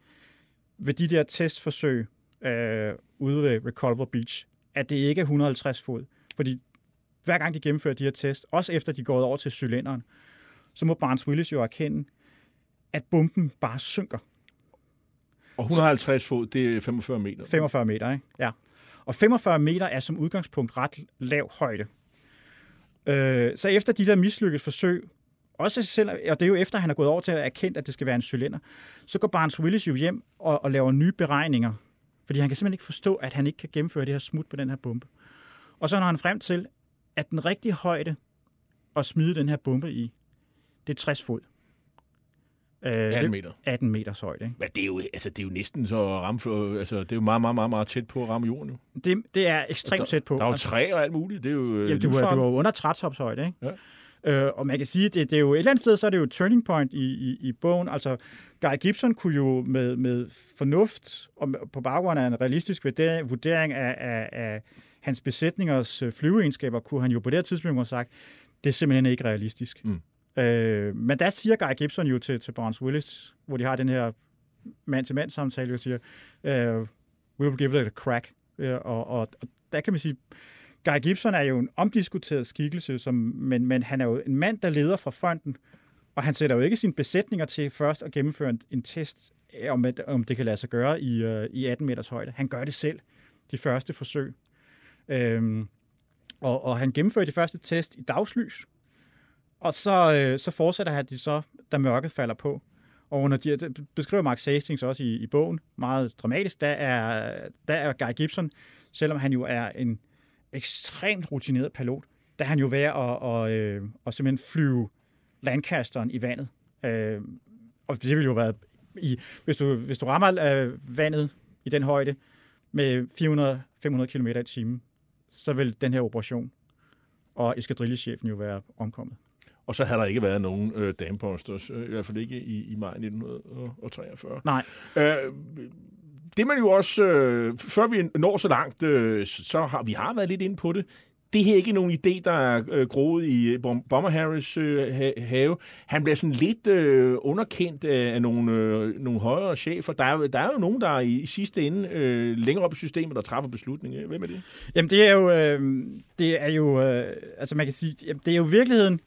ved de der testforsøg øh, ude ved Reculver Beach, at det ikke er 150 fod. Fordi hver gang de gennemfører de her test, også efter de går over til cylinderen, så må Barnes Willis jo erkende, at bomben bare synker. Og 150 fod, det er 45 meter. 45 meter, ikke? Ja. Og 45 meter er som udgangspunkt ret lav højde. Øh, så efter de der mislykkede forsøg, også selv, og det er jo efter, at han er gået over til at erkende, at det skal være en cylinder, så går Barnes Willis jo hjem og, og laver nye beregninger, fordi han kan simpelthen ikke forstå, at han ikke kan gennemføre det her smut på den her bombe. Og så når han frem til, at den rigtige højde at smide den her bombe i, det er 60 fod. Øh, 18 meter. 18 meters højde. Ikke? Men det er, jo, altså, det er jo næsten så ramme, for, altså, det er jo meget, meget, meget, meget tæt på at ramme jorden. Jo. Det, det er ekstremt der, tæt på. Der er jo træ og alt muligt. Det er jo Jamen, du, er, du er under trætopshøjde, ikke? Ja. Øh, og man kan sige, at det, det er jo et eller andet sted, så er det jo et turning point i, i, i bogen. Altså, Guy Gibson kunne jo med, med fornuft og på baggrund af en realistisk vurdering, af, af, af hans besætningers flyveegenskaber, kunne han jo på det her tidspunkt have sagt, det er simpelthen ikke realistisk. Mm. Øh, men der siger Guy Gibson jo til, til Barnes Willis, hvor de har den her mand-til-mand samtale, og siger, uh, we will give it a crack. Uh, og, og, og der kan man sige, Guy Gibson er jo en omdiskuteret skikkelse, som, men, men han er jo en mand, der leder fra fronten, og han sætter jo ikke sine besætninger til først at gennemføre en, en test, om, om det kan lade sig gøre i, uh, i 18 meters højde. Han gør det selv, de første forsøg. Øhm, og, og han gennemfører de første test i dagslys, og så, øh, så fortsætter han de så, da mørket falder på. Og under de, det beskriver Mark Hastings også i, i bogen, meget dramatisk, der er, der er Guy Gibson, selvom han jo er en ekstremt rutineret pilot, der er han jo ved at, og, og, øh, og simpelthen flyve landkasteren i vandet. Øh, og det vil jo være, i, hvis, du, hvis du rammer øh, vandet i den højde med 400-500 km i timen, så vil den her operation og eskadrillechefen jo være omkommet. Og så havde der ikke været nogen øh, damposters, øh, i hvert fald ikke i, i maj 1943. Nej. Øh, det man jo også, øh, før vi når så langt, øh, så har vi har været lidt inde på det. Det her er ikke nogen idé, der er øh, groet i øh, Bomber Harris øh, have. Han bliver sådan lidt øh, underkendt af, af nogle, øh, nogle højere chefer. Der er, der er jo nogen, der er i, i sidste ende øh, længere op i systemet, der træffer beslutninger. Hvem er det? Jamen det er jo, øh, det er jo øh, altså man kan sige, det er jo virkeligheden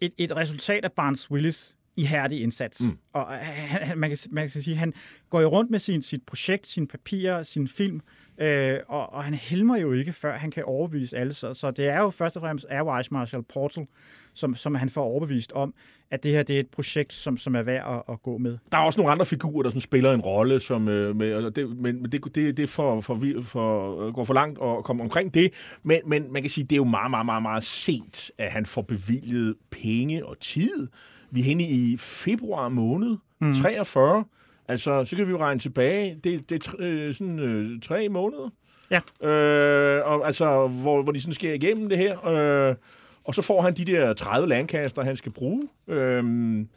et, et resultat af Barnes Willis ihærdig indsats. Mm. Og han, man, kan, man kan sige, han går jo rundt med sin, sit projekt, sine papirer, sin film, øh, og, og han helmer jo ikke, før han kan overbevise alle. Så, så det er jo først og fremmest Air Vice Marshal Portal, som, som han får overbevist om, at det her det er et projekt, som, som er værd at, at gå med. Der er også nogle andre figurer, der som spiller en rolle, som, øh, med, og det, men det, det, det for, for, for, går for langt at komme omkring det. Men, men man kan sige, det er jo meget, meget, meget, meget sent, at han får bevilget penge og tid. Vi er henne i februar måned, mm. 43. Altså, så kan vi jo regne tilbage. Det, det er øh, sådan øh, tre måneder. Ja. Øh, og, altså, hvor, hvor de sådan sker igennem det her. Øh, og så får han de der 30 landkaster, han skal bruge. Øhm,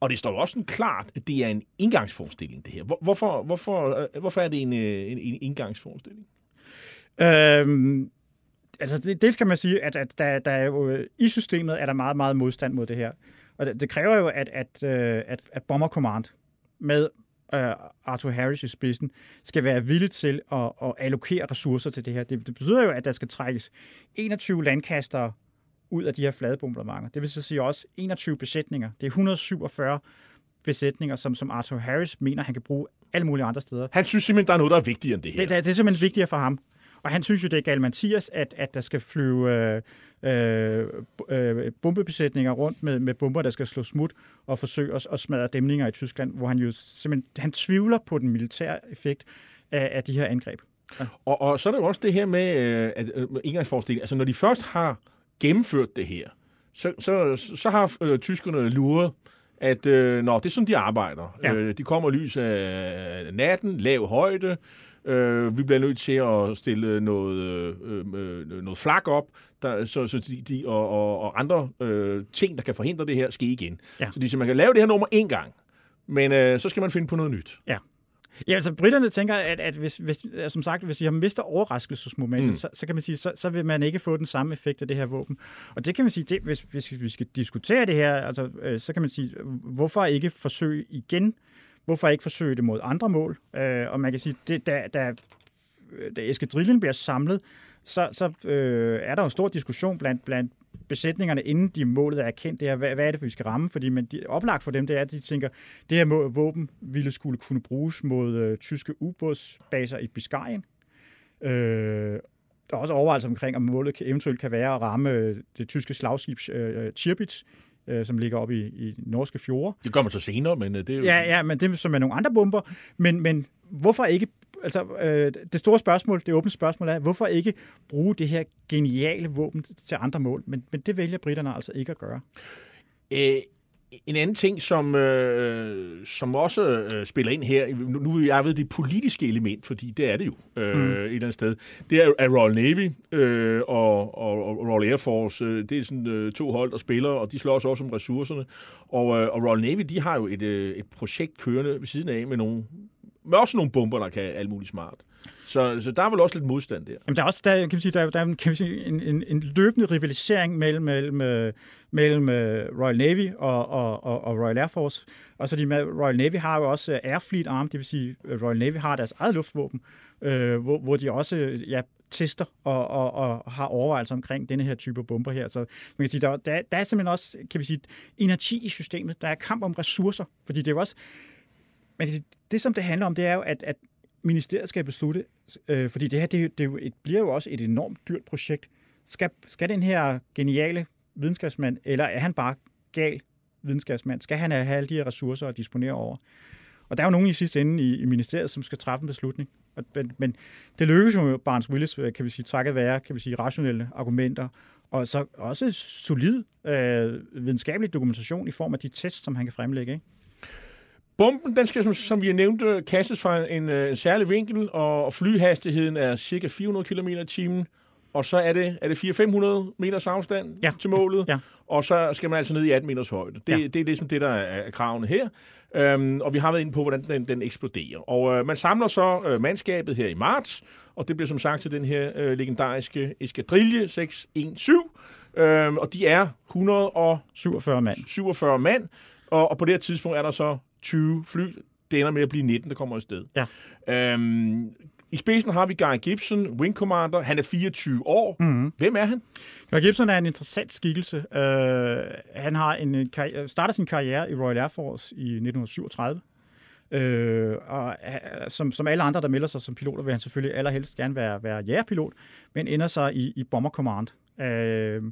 og det står jo også sådan klart, at det er en indgangsforestilling, det her. Hvorfor, hvorfor, hvorfor er det en, en, en indgangsforestilling? Øhm, altså, det, det kan man sige, at, at der, der er jo, i systemet er der meget, meget modstand mod det her. Og det, det kræver jo, at, at, at, at Bomber Command med uh, Arthur Harris i spidsen, skal være villig til at, at allokere ressourcer til det her. Det, det betyder jo, at der skal trækkes 21 landkaster ud af de her fladebombardementer. Det vil så sige også 21 besætninger. Det er 147 besætninger, som, som Arthur Harris mener, han kan bruge alle mulige andre steder. Han synes simpelthen, der er noget, der er vigtigere end det her. Det, det, det er simpelthen vigtigere for ham. Og han synes jo, det er galt Mathias, at, at der skal flyve øh, øh, øh, bombebesætninger rundt med, med bomber, der skal slå smut og forsøge at, at smadre dæmninger i Tyskland, hvor han jo simpelthen han tvivler på den militære effekt af, af de her angreb. Ja. Og, og så er der jo også det her med, øh, at øh, indgangsforestilling, altså når de først har gennemført det her, så, så, så har øh, tyskerne luret, at øh, når det er sådan, de arbejder. Ja. Øh, de kommer lys af natten, lav højde, Øh, vi bliver nødt til at stille noget, øh, øh, noget flag op, der, så, så de, de, og, og, og andre øh, ting, der kan forhindre det her, ske igen. Ja. Så de siger, man kan lave det her nummer én gang, men øh, så skal man finde på noget nyt. Ja. Ja, altså britterne tænker, at, at hvis, hvis, som sagt, hvis de har mistet overraskelsesmomentet, mm. så, så kan man sige, så, så vil man ikke få den samme effekt af det her våben. Og det kan man sige, det, hvis, hvis vi skal diskutere det her, altså, øh, så kan man sige, hvorfor ikke forsøge igen? Hvorfor ikke forsøge det mod andre mål? Øh, og man kan sige, det, da, da, øh, da eskadrillen bliver samlet, så, så øh, er der jo en stor diskussion blandt, blandt besætningerne, inden de målet er kendt, det er, hvad, hvad er det, vi skal ramme? Fordi man, de, oplagt for dem, det er, at de tænker, det her må, våben ville skulle kunne bruges mod øh, tyske ubådsbaser i Biscayen. Øh, der er også overvejelser omkring, om målet kan, eventuelt kan være at ramme øh, det tyske slagskib øh, øh, Tirpitz, øh, som ligger oppe i, i norske fjorde. Det man så senere, men øh, det er jo... Ja, ja, men det som er nogle andre bomber. Men, men hvorfor ikke altså, øh, det store spørgsmål, det åbne spørgsmål er, hvorfor ikke bruge det her geniale våben til andre mål? Men, men det vælger britterne altså ikke at gøre. Øh, en anden ting, som, øh, som også øh, spiller ind her, nu, nu vil jeg ved det politiske element, fordi det er det jo øh, mm. et eller andet sted, det er, er Royal Navy øh, og, og, og Royal Air Force. Øh, det er sådan øh, to hold, der spiller, og de slår også også om ressourcerne. Og, øh, og Royal Navy, de har jo et, øh, et projekt kørende ved siden af med nogle med også nogle bomber, der kan alt muligt smart. Så, så der er vel også lidt modstand der. Jamen, der er også der, kan vi sige, der, der er kan vi sige, en, en, en løbende rivalisering mellem, mellem, øh, mellem øh, Royal Navy og, og, og, og Royal Air Force. Og så de med, Royal Navy har jo også øh, Air Fleet Arm, det vil sige, Royal Navy har deres eget luftvåben, øh, hvor, hvor de også ja, tester og, og, og har overvejelser omkring denne her type bomber her. Så man kan sige, der, der, der er simpelthen også, kan vi sige, energi i systemet. Der er kamp om ressourcer, fordi det er jo også, man kan sige, det som det handler om, det er jo, at, at ministeriet skal beslutte, øh, fordi det her det, det, det bliver jo også et enormt dyrt projekt. Skal, skal den her geniale videnskabsmand, eller er han bare gal videnskabsmand? Skal han have alle de her ressourcer at disponere over? Og der er jo nogen i sidste ende i, i ministeriet, som skal træffe en beslutning. Og, men, men det lykkes jo Barnes Willis, øh, kan vi sige, takket være, kan vi sige, rationelle argumenter, og så også solid øh, videnskabelig dokumentation i form af de tests, som han kan fremlægge. Ikke? Bomben, den skal, som, som vi nævnte, kastes fra en, en særlig vinkel, og flyhastigheden er cirka 400 km i timen. Og så er det, er det 400-500 meters afstand ja. til målet, ja. og så skal man altså ned i 18 meters højde. Det, ja. det er ligesom det, der er kravene her. Øhm, og vi har været inde på, hvordan den, den eksploderer. Og øh, man samler så øh, mandskabet her i marts, og det bliver som sagt til den her øh, legendariske eskadrille 617. Øhm, og de er 147 mand. 47 mand, og, og på det her tidspunkt er der så 20 fly. Det ender med at blive 19, der kommer afsted. Ja. Øhm, I spidsen har vi Guy Gibson, Wing Commander. Han er 24 år. Mm-hmm. Hvem er han? Guy Gibson er en interessant skikkelse. Uh, han har en, karri- starter sin karriere i Royal Air Force i 1937. Øh, og som, som alle andre, der melder sig som piloter, vil han selvfølgelig allerhelst gerne være, være jægerpilot, men ender sig i, i Bomber Command. Øh,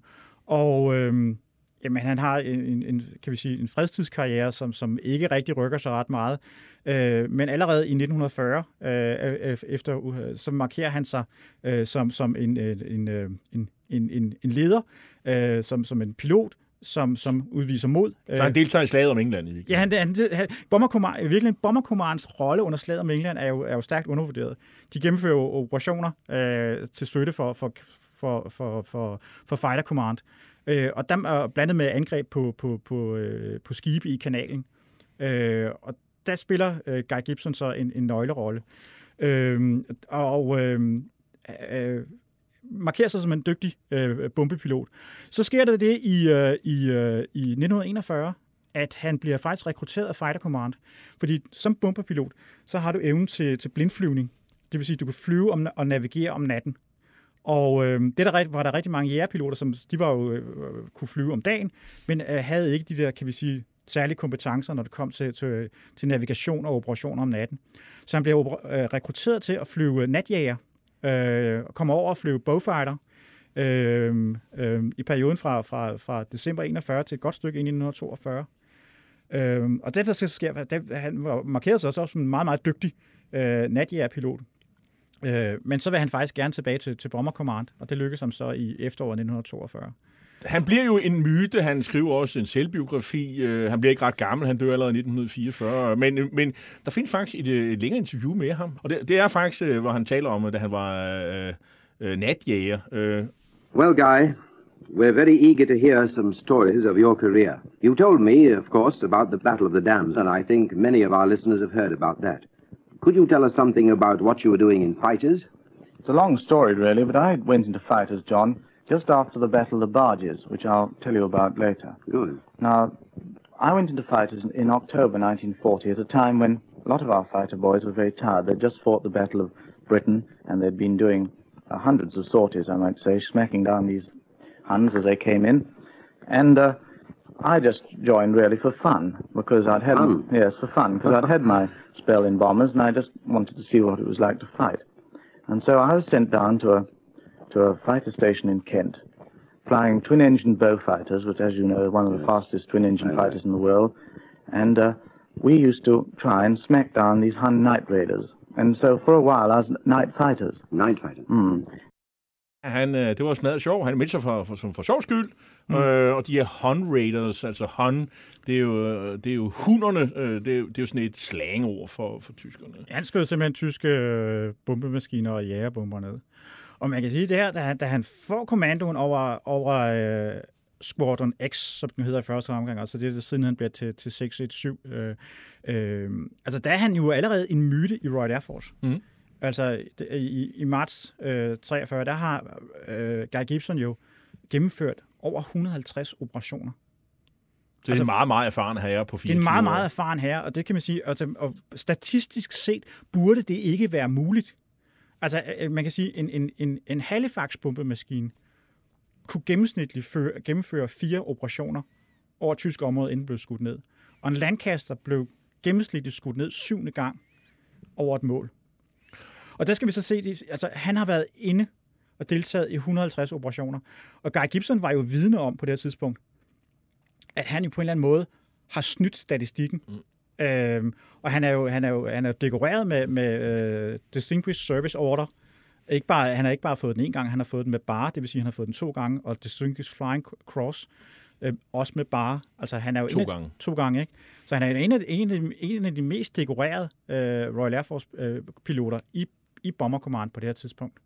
og øh, Jamen, han har en, en, kan vi sige, en fredstidskarriere, som, som ikke rigtig rykker sig ret meget. Øh, men allerede i 1940, øh, efter, øh, så markerer han sig øh, som, som en, øh, en, øh, en, en, en, en leder, øh, som, som en pilot, som, som udviser mod. Så han deltager i slaget om England? I ja, han, han, han, Bomber virkelig, Bomber rolle under slaget om England er jo, er jo stærkt undervurderet. De gennemfører jo operationer øh, til støtte for, for, for, for, for, for Fighter Command. Øh, Øh, og der er blandet med angreb på, på, på, øh, på skibe i kanalen. Øh, og der spiller øh, Guy Gibson så en, en nøglerolle. Øh, og øh, øh, markerer sig som en dygtig øh, bombepilot. Så sker der det i, øh, i, øh, i 1941, at han bliver faktisk rekrutteret af Fighter Command. Fordi som bombepilot, så har du evnen til, til blindflyvning. Det vil sige, at du kan flyve om, og navigere om natten. Og øh, det der var der rigtig mange jægerpiloter, som de var jo, øh, kunne flyve om dagen, men øh, havde ikke de der, kan vi sige, særlige kompetencer, når det kom til, til, til navigation og operationer om natten. Så han blev øh, rekrutteret til at flyve natjæger, øh, komme over og flyve bowfighter, øh, øh, i perioden fra, fra, fra december 41 til et godt stykke ind i 1942. Øh, og det, der sker, det, han var markeret sig også som en meget, meget dygtig øh, natjægerpilot. Øh, men så vil han faktisk gerne tilbage til, til Bomber Command, og det lykkedes ham så i efteråret 1942. Han bliver jo en myte. Han skriver også en selvbiografi. Øh, han bliver ikke ret gammel. Han dør allerede i 1944. Men, men der findes faktisk et, et længere interview med ham. Og det, det er faktisk, øh, hvor han taler om, da han var øh, øh, natjæger. Øh. Well, Guy, we're very eager to hear some stories of your career. You told me, of course, about the Battle of the Dams, and I think many of our listeners have heard about that. Could you tell us something about what you were doing in fighters? It's a long story, really, but I went into fighters, John, just after the Battle of the Barges, which I'll tell you about later. Good. Now, I went into fighters in October 1940 at a time when a lot of our fighter boys were very tired. They'd just fought the Battle of Britain, and they'd been doing uh, hundreds of sorties, I might say, smacking down these Huns as they came in. And uh, I just joined really for fun because I'd had Fun? yes for fun because I'd had my spell in bombers and I just wanted to see what it was like to fight. And so I was sent down to a to a fighter station in Kent, flying twin-engine bow fighters, which, as you know, is one of the fastest twin-engine fighters in the world. And uh, we used to try and smack down these Hun night raiders. And so for a while, I was night fighters. Night fighters. Mm. Han, øh, det var smadret sjov. Han meldte sig for, for, for, for sjov skyld. Mm. Øh, og de her Hun Raiders, altså Hun, det er jo, øh, det er jo hunderne. Øh, det, er, jo- det er jo sådan et slangord for, for tyskerne. Han skød simpelthen tyske øh, bombemaskiner og jægerbomber ned. Og man kan sige det her, da han, da han får kommandoen over, over øh, Squadron X, som den hedder i første omgang, altså det er siden han bliver til, til 617. Øh, øh, altså der er han jo allerede en myte i Royal Air Force. Mm. Altså i, i marts øh, 43, der har øh, Guy Gibson jo gennemført over 150 operationer. Det er altså, en meget, meget erfaren herre på 24 Det er en meget, meget erfaren herre, og det kan man sige, altså, og statistisk set burde det ikke være muligt. Altså, øh, man kan sige, en, en, en, en Halifax-bombemaskine kunne gennemsnitligt føre, gennemføre fire operationer over tysk område, inden den blev skudt ned. Og en Lancaster blev gennemsnitligt skudt ned syvende gang over et mål. Og der skal vi så se, det- altså han har været inde og deltaget i 150 operationer. Og Guy Gibson var jo vidne om på det her tidspunkt, at han jo på en eller anden måde har snydt statistikken. Mm. Øhm, og han er jo, han er jo, han er dekoreret med, med uh, Distinguished Service Order. Ikke bare, han har ikke bare fået den en gang, han har fået den med bare, det vil sige, han har fået den to gange, og Distinguished Flying Cross øh, også med bare. Altså, han er jo To af- gange. To gange, ikke? Så han er en af, en af, de, en af de mest dekorerede øh, Royal Air Force-piloter i, i Bomber Command på det her tidspunkt.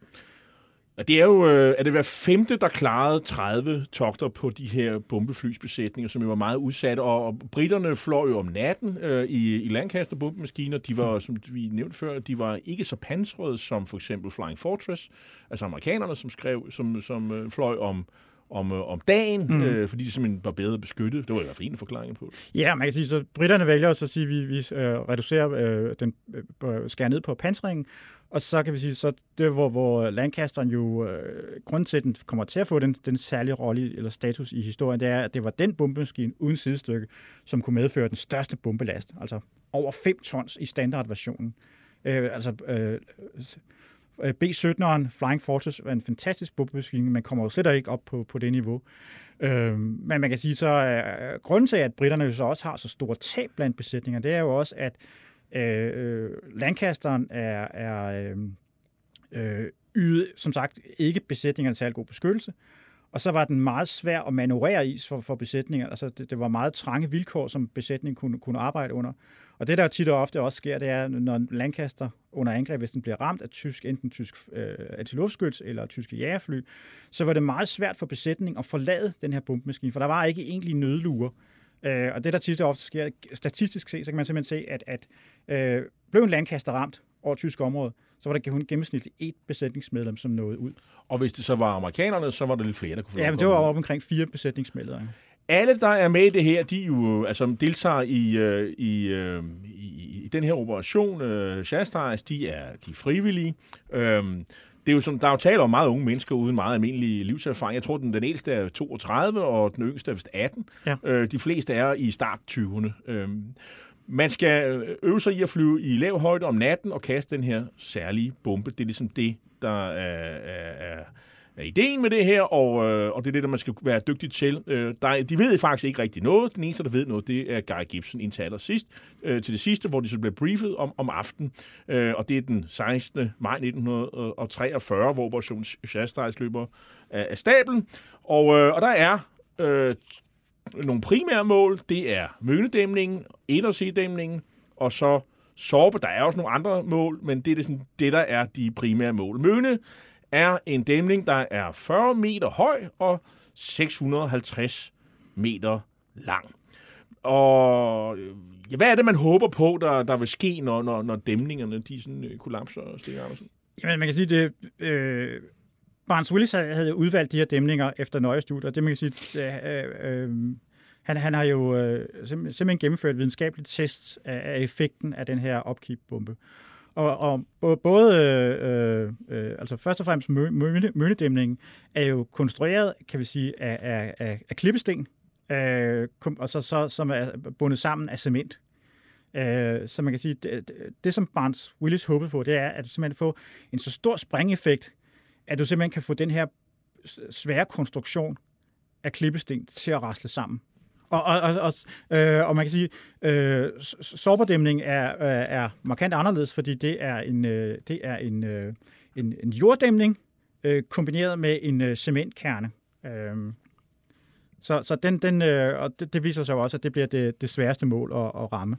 Og det er jo, øh, er det hver femte, der klarede 30 togter på de her bombeflysbesætninger, som jo var meget udsatte. Og, og britterne fløj jo om natten øh, i, i Lancaster bombemaskiner. De var, som vi nævnte før, de var ikke så pansrede som for eksempel Flying Fortress. Altså amerikanerne, som skrev, som, som øh, fløj om, om, øh, om dagen, mm. øh, fordi de simpelthen var bedre beskyttet. Det var i hvert fald en forklaring på det. Ja, man kan sige, så britterne vælger også at sige, at vi, vi øh, reducerer øh, den, øh, skærer ned på pansringen, og så kan vi sige, så det hvor, hvor Lancasteren jo, øh, grund til, at den kommer til at få den, den særlige rolle eller status i historien, det er, at det var den bombemaskine uden sidestykke, som kunne medføre den største bombelast, altså over 5 tons i standardversionen. Øh, altså øh, Øh, B-17'eren Flying Fortress var en fantastisk bombemaskine, men kommer jo slet ikke op på, på det niveau. Øh, men man kan sige så, øh, øh grunden til, at britterne jo så også har så store tab blandt besætninger, det er jo også, at Øh, øh, Lancasteren er, er øh, øh, yde, som sagt, ikke besætningerne særlig god beskyttelse. Og så var den meget svær at manøvrere i for, for besætninger. Altså, det, det var meget trange vilkår, som besætningen kunne, kunne arbejde under. Og det, der tit og ofte også sker, det er, når Lancaster under angreb, hvis den bliver ramt af tysk, enten tysk øh, antiluftskyts eller tyske jægerfly, så var det meget svært for besætningen at forlade den her bombemaskine, for der var ikke egentlig nødluer. Øh, og det, der tit ofte sker, statistisk set, så kan man simpelthen se, at, at øh, blev en Lancaster ramt over tysk område, så var der kun gennemsnitligt et besætningsmedlem, som nåede ud. Og hvis det så var amerikanerne, så var der lidt flere, der kunne få Ja, men det var op omkring fire besætningsmedlemmer. Alle, der er med i det her, de jo, altså, deltager i, øh, i, øh, i, i den her operation. Øh, Shastars, de er, de er frivillige. Øhm, det er jo som, der er jo tale om meget unge mennesker uden meget almindelig livserfaring. Jeg tror, den, den ældste er 32, og den yngste er vist 18. Ja. Øh, de fleste er i start 20'erne. Øhm, man skal øve sig i at flyve i lav højde om natten og kaste den her særlige bombe. Det er ligesom det, der er, er, er, er ideen med det her, og, øh, og det er det, der man skal være dygtig til. Øh, der, de ved faktisk ikke rigtig noget. Den eneste, der ved noget, det er Guy Gibson indtil allersidst, øh, til det sidste, hvor de så bliver briefet om, om aftenen. Øh, og det er den 16. maj 1943, hvor Operation Shastars løber af, af stablen. Og, øh, og der er øh, nogle primære mål. Det er Mønedæmningen, Edersee-dæmningen, og så Sorbe. Der er også nogle andre mål, men det er det, sådan, det der er de primære mål. Møne er en dæmning, der er 40 meter høj og 650 meter lang. Og ja, hvad er det, man håber på, der, der vil ske, når, når, når dæmningerne de sådan, øh, kollapser, Stig Andersen? Jamen, man kan sige, det... Øh Barnes Willis havde udvalgt de her dæmninger efter nøje studier. Det man kan sige, øh, øh, han, han har jo øh, simpelthen gennemført videnskabelige test af, af effekten af den her opkeep-bombe. Og, og både, øh, øh, altså først og fremmest mønedæmningen er jo konstrueret, kan vi sige, af, af, af, af klippesten, øh, og så, så, som er bundet sammen af cement. Øh, så man kan sige, det, det som Barnes Willis håbede på, det er at simpelthen få en så stor springeffekt, at du simpelthen kan få den her svære konstruktion af klippesten til at rasle sammen. Og, og, og, og, øh, og man kan sige, øh, sårberdæmning er, øh, er markant anderledes, fordi det er en, øh, det er en, øh, en, en jorddæmning øh, kombineret med en øh, cementkerne. Øh, så så den, den, øh, og det, det viser sig også, at det bliver det, det sværeste mål at, at ramme.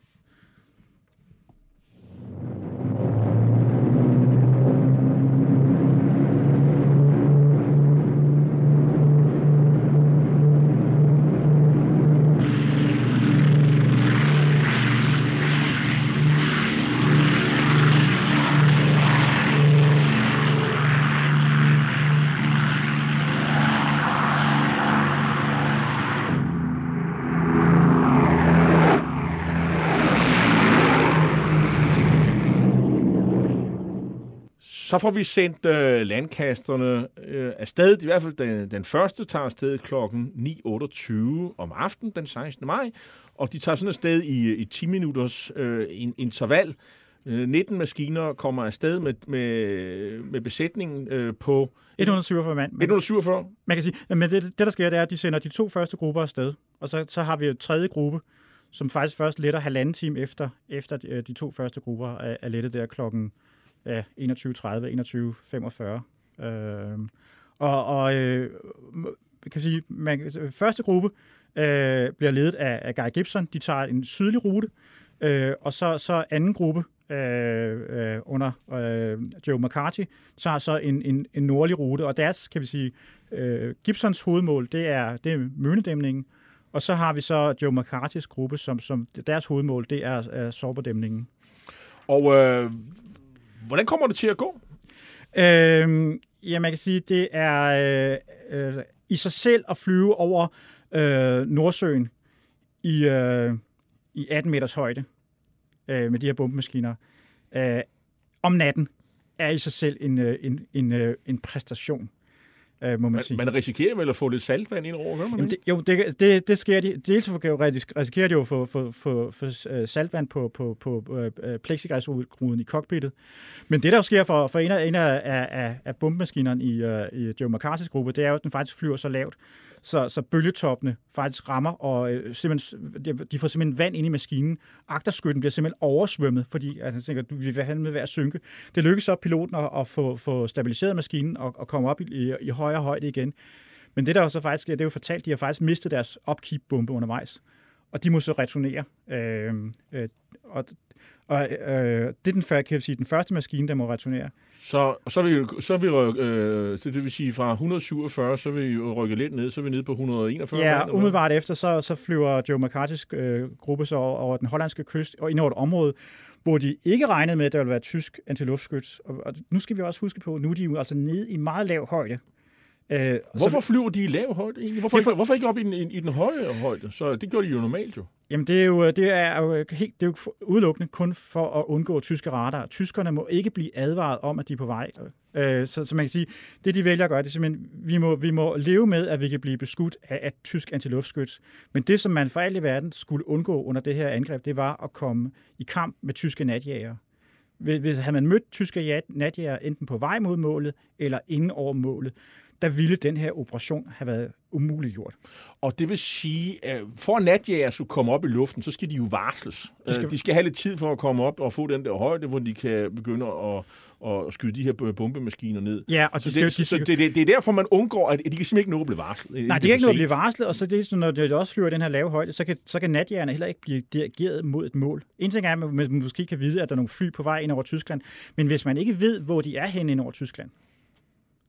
Så får vi sendt øh, landkasterne øh, afsted. I hvert fald den, den første tager afsted klokken 9.28 om aftenen den 16. maj, og de tager sådan afsted i, i 10 minutters øh, interval. 19 øh, maskiner kommer afsted med, med, med besætningen øh, på... 147 mand. 147? Man kan sige, men det, det, der sker, det er, at de sender de to første grupper afsted, og så, så har vi en tredje gruppe, som faktisk først letter halvanden time efter, efter de, de to første grupper er, er lettet der klokken ja, 21.30, 21.45. Øh, og og øh, kan sige, man, første gruppe øh, bliver ledet af, af Guy Gibson. De tager en sydlig rute, øh, og så, så anden gruppe øh, øh, under øh, Joe McCarthy tager så en, en, en nordlig rute, og deres, kan vi sige, øh, Gibsons hovedmål, det er, det er Mønedæmningen, og så har vi så Joe McCarthy's gruppe, som, som deres hovedmål, det er, er Sorberdæmningen. Og øh, Hvordan kommer det til at gå? Øhm, ja, man kan sige, det er øh, øh, i sig selv at flyve over øh, Nordsøen i, øh, i 18 meters højde øh, med de her bombemaskiner øh, om natten er i sig selv en, øh, en, en, øh, en præstation øh, må man, man sige. Man risikerer vel at få lidt saltvand ind over, gør man Jamen det, Jo, det, det, det sker de. Dels risikerer de jo at få, få, få, få øh, saltvand på, på, på uh, plexiglasruden i cockpittet. Men det, der jo sker for, for en af, en af, af, af bombemaskinerne i, uh, i Joe McCarthy's gruppe, det er jo, at den faktisk flyver så lavt, så, så bølgetoppene faktisk rammer, og øh, simpelthen, de får simpelthen vand ind i maskinen. Agterskytten bliver simpelthen oversvømmet, fordi at han tænker, du vi vil have med at synke. Det lykkes så piloten at, at få, få stabiliseret maskinen og, og komme op i, i, i højere højde igen. Men det der så faktisk det er jo fortalt, de har faktisk mistet deres upkeep-bombe undervejs, og de må så returnere. Øh, øh, og og øh, det er den, kan jeg sige, den første maskine, der må returnere. Så, så er vi, så er vi øh, det, det vil sige fra 147, så vil vi rykke lidt ned, så er vi nede på 141. Ja, umiddelbart efter, så, så flyver Joe McCarthy's øh, gruppe så over, over den hollandske kyst og ind over et område, hvor de ikke regnede med, at der ville være tysk antiluftskyts. Og, og nu skal vi også huske på, nu er de jo altså nede i meget lav højde. Øh, hvorfor så, flyver de i lav højde egentlig? Hvorfor, for, hvorfor ikke op i den, i, i den høje højde? Så det gjorde de jo normalt jo. Jamen det er jo, det er jo, helt, det er jo udelukkende kun for at undgå tyske radar. Tyskerne må ikke blive advaret om, at de er på vej. Øh, så, så man kan sige, det de vælger at gøre, det er simpelthen, vi må, vi må leve med, at vi kan blive beskudt af et tysk antiluftskyts. Men det, som man for alt i verden skulle undgå under det her angreb, det var at komme i kamp med tyske natjæger. Hvis havde man mødt tyske natjæger enten på vej mod målet eller inden over målet, der ville den her operation have været umuliggjort. Og det vil sige, at for at natjæger skulle komme op i luften, så skal de jo varsles. De skal, de skal have lidt tid for at komme op og få den der højde, hvor de kan begynde at, at skyde de her bombemaskiner ned. Ja, og så, de skal, det, de, så det, det, det er derfor, man undgår, at de kan simpelthen ikke nå at blive varslet. Nej, de kan ikke nå at blive varslet, og så det, når de også flyver den her lave højde, så kan, så kan natjægerne heller ikke blive dirigeret mod et mål. En ting er, at man måske kan vide, at der er nogle fly på vej ind over Tyskland, men hvis man ikke ved, hvor de er hen ind over Tyskland,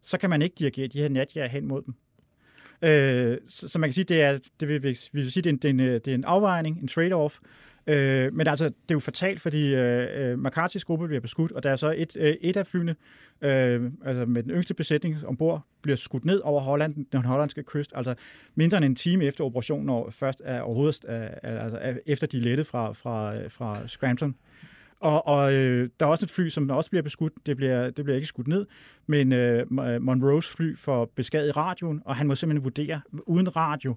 så kan man ikke dirigere de her natjager hen mod dem. Øh, så, så man kan sige, det er, det vil, vi vil sige, det er, en, det, er en, øh, det er en afvejning, en trade-off. Øh, men altså, det er jo fatalt, fordi øh, øh McCarthy's gruppe bliver beskudt, og der er så et, øh, et af flyene, øh, altså med den yngste besætning ombord, bliver skudt ned over Holland, den hollandske kyst, altså mindre end en time efter operationen, og først er overhovedet, er, altså efter de lettet fra, fra, øh, fra Scranton. Og, og øh, der er også et fly, som også bliver beskudt. Det bliver, det bliver ikke skudt ned, men øh, Monroes fly får beskadiget radioen, og han må simpelthen vurdere, uden radio,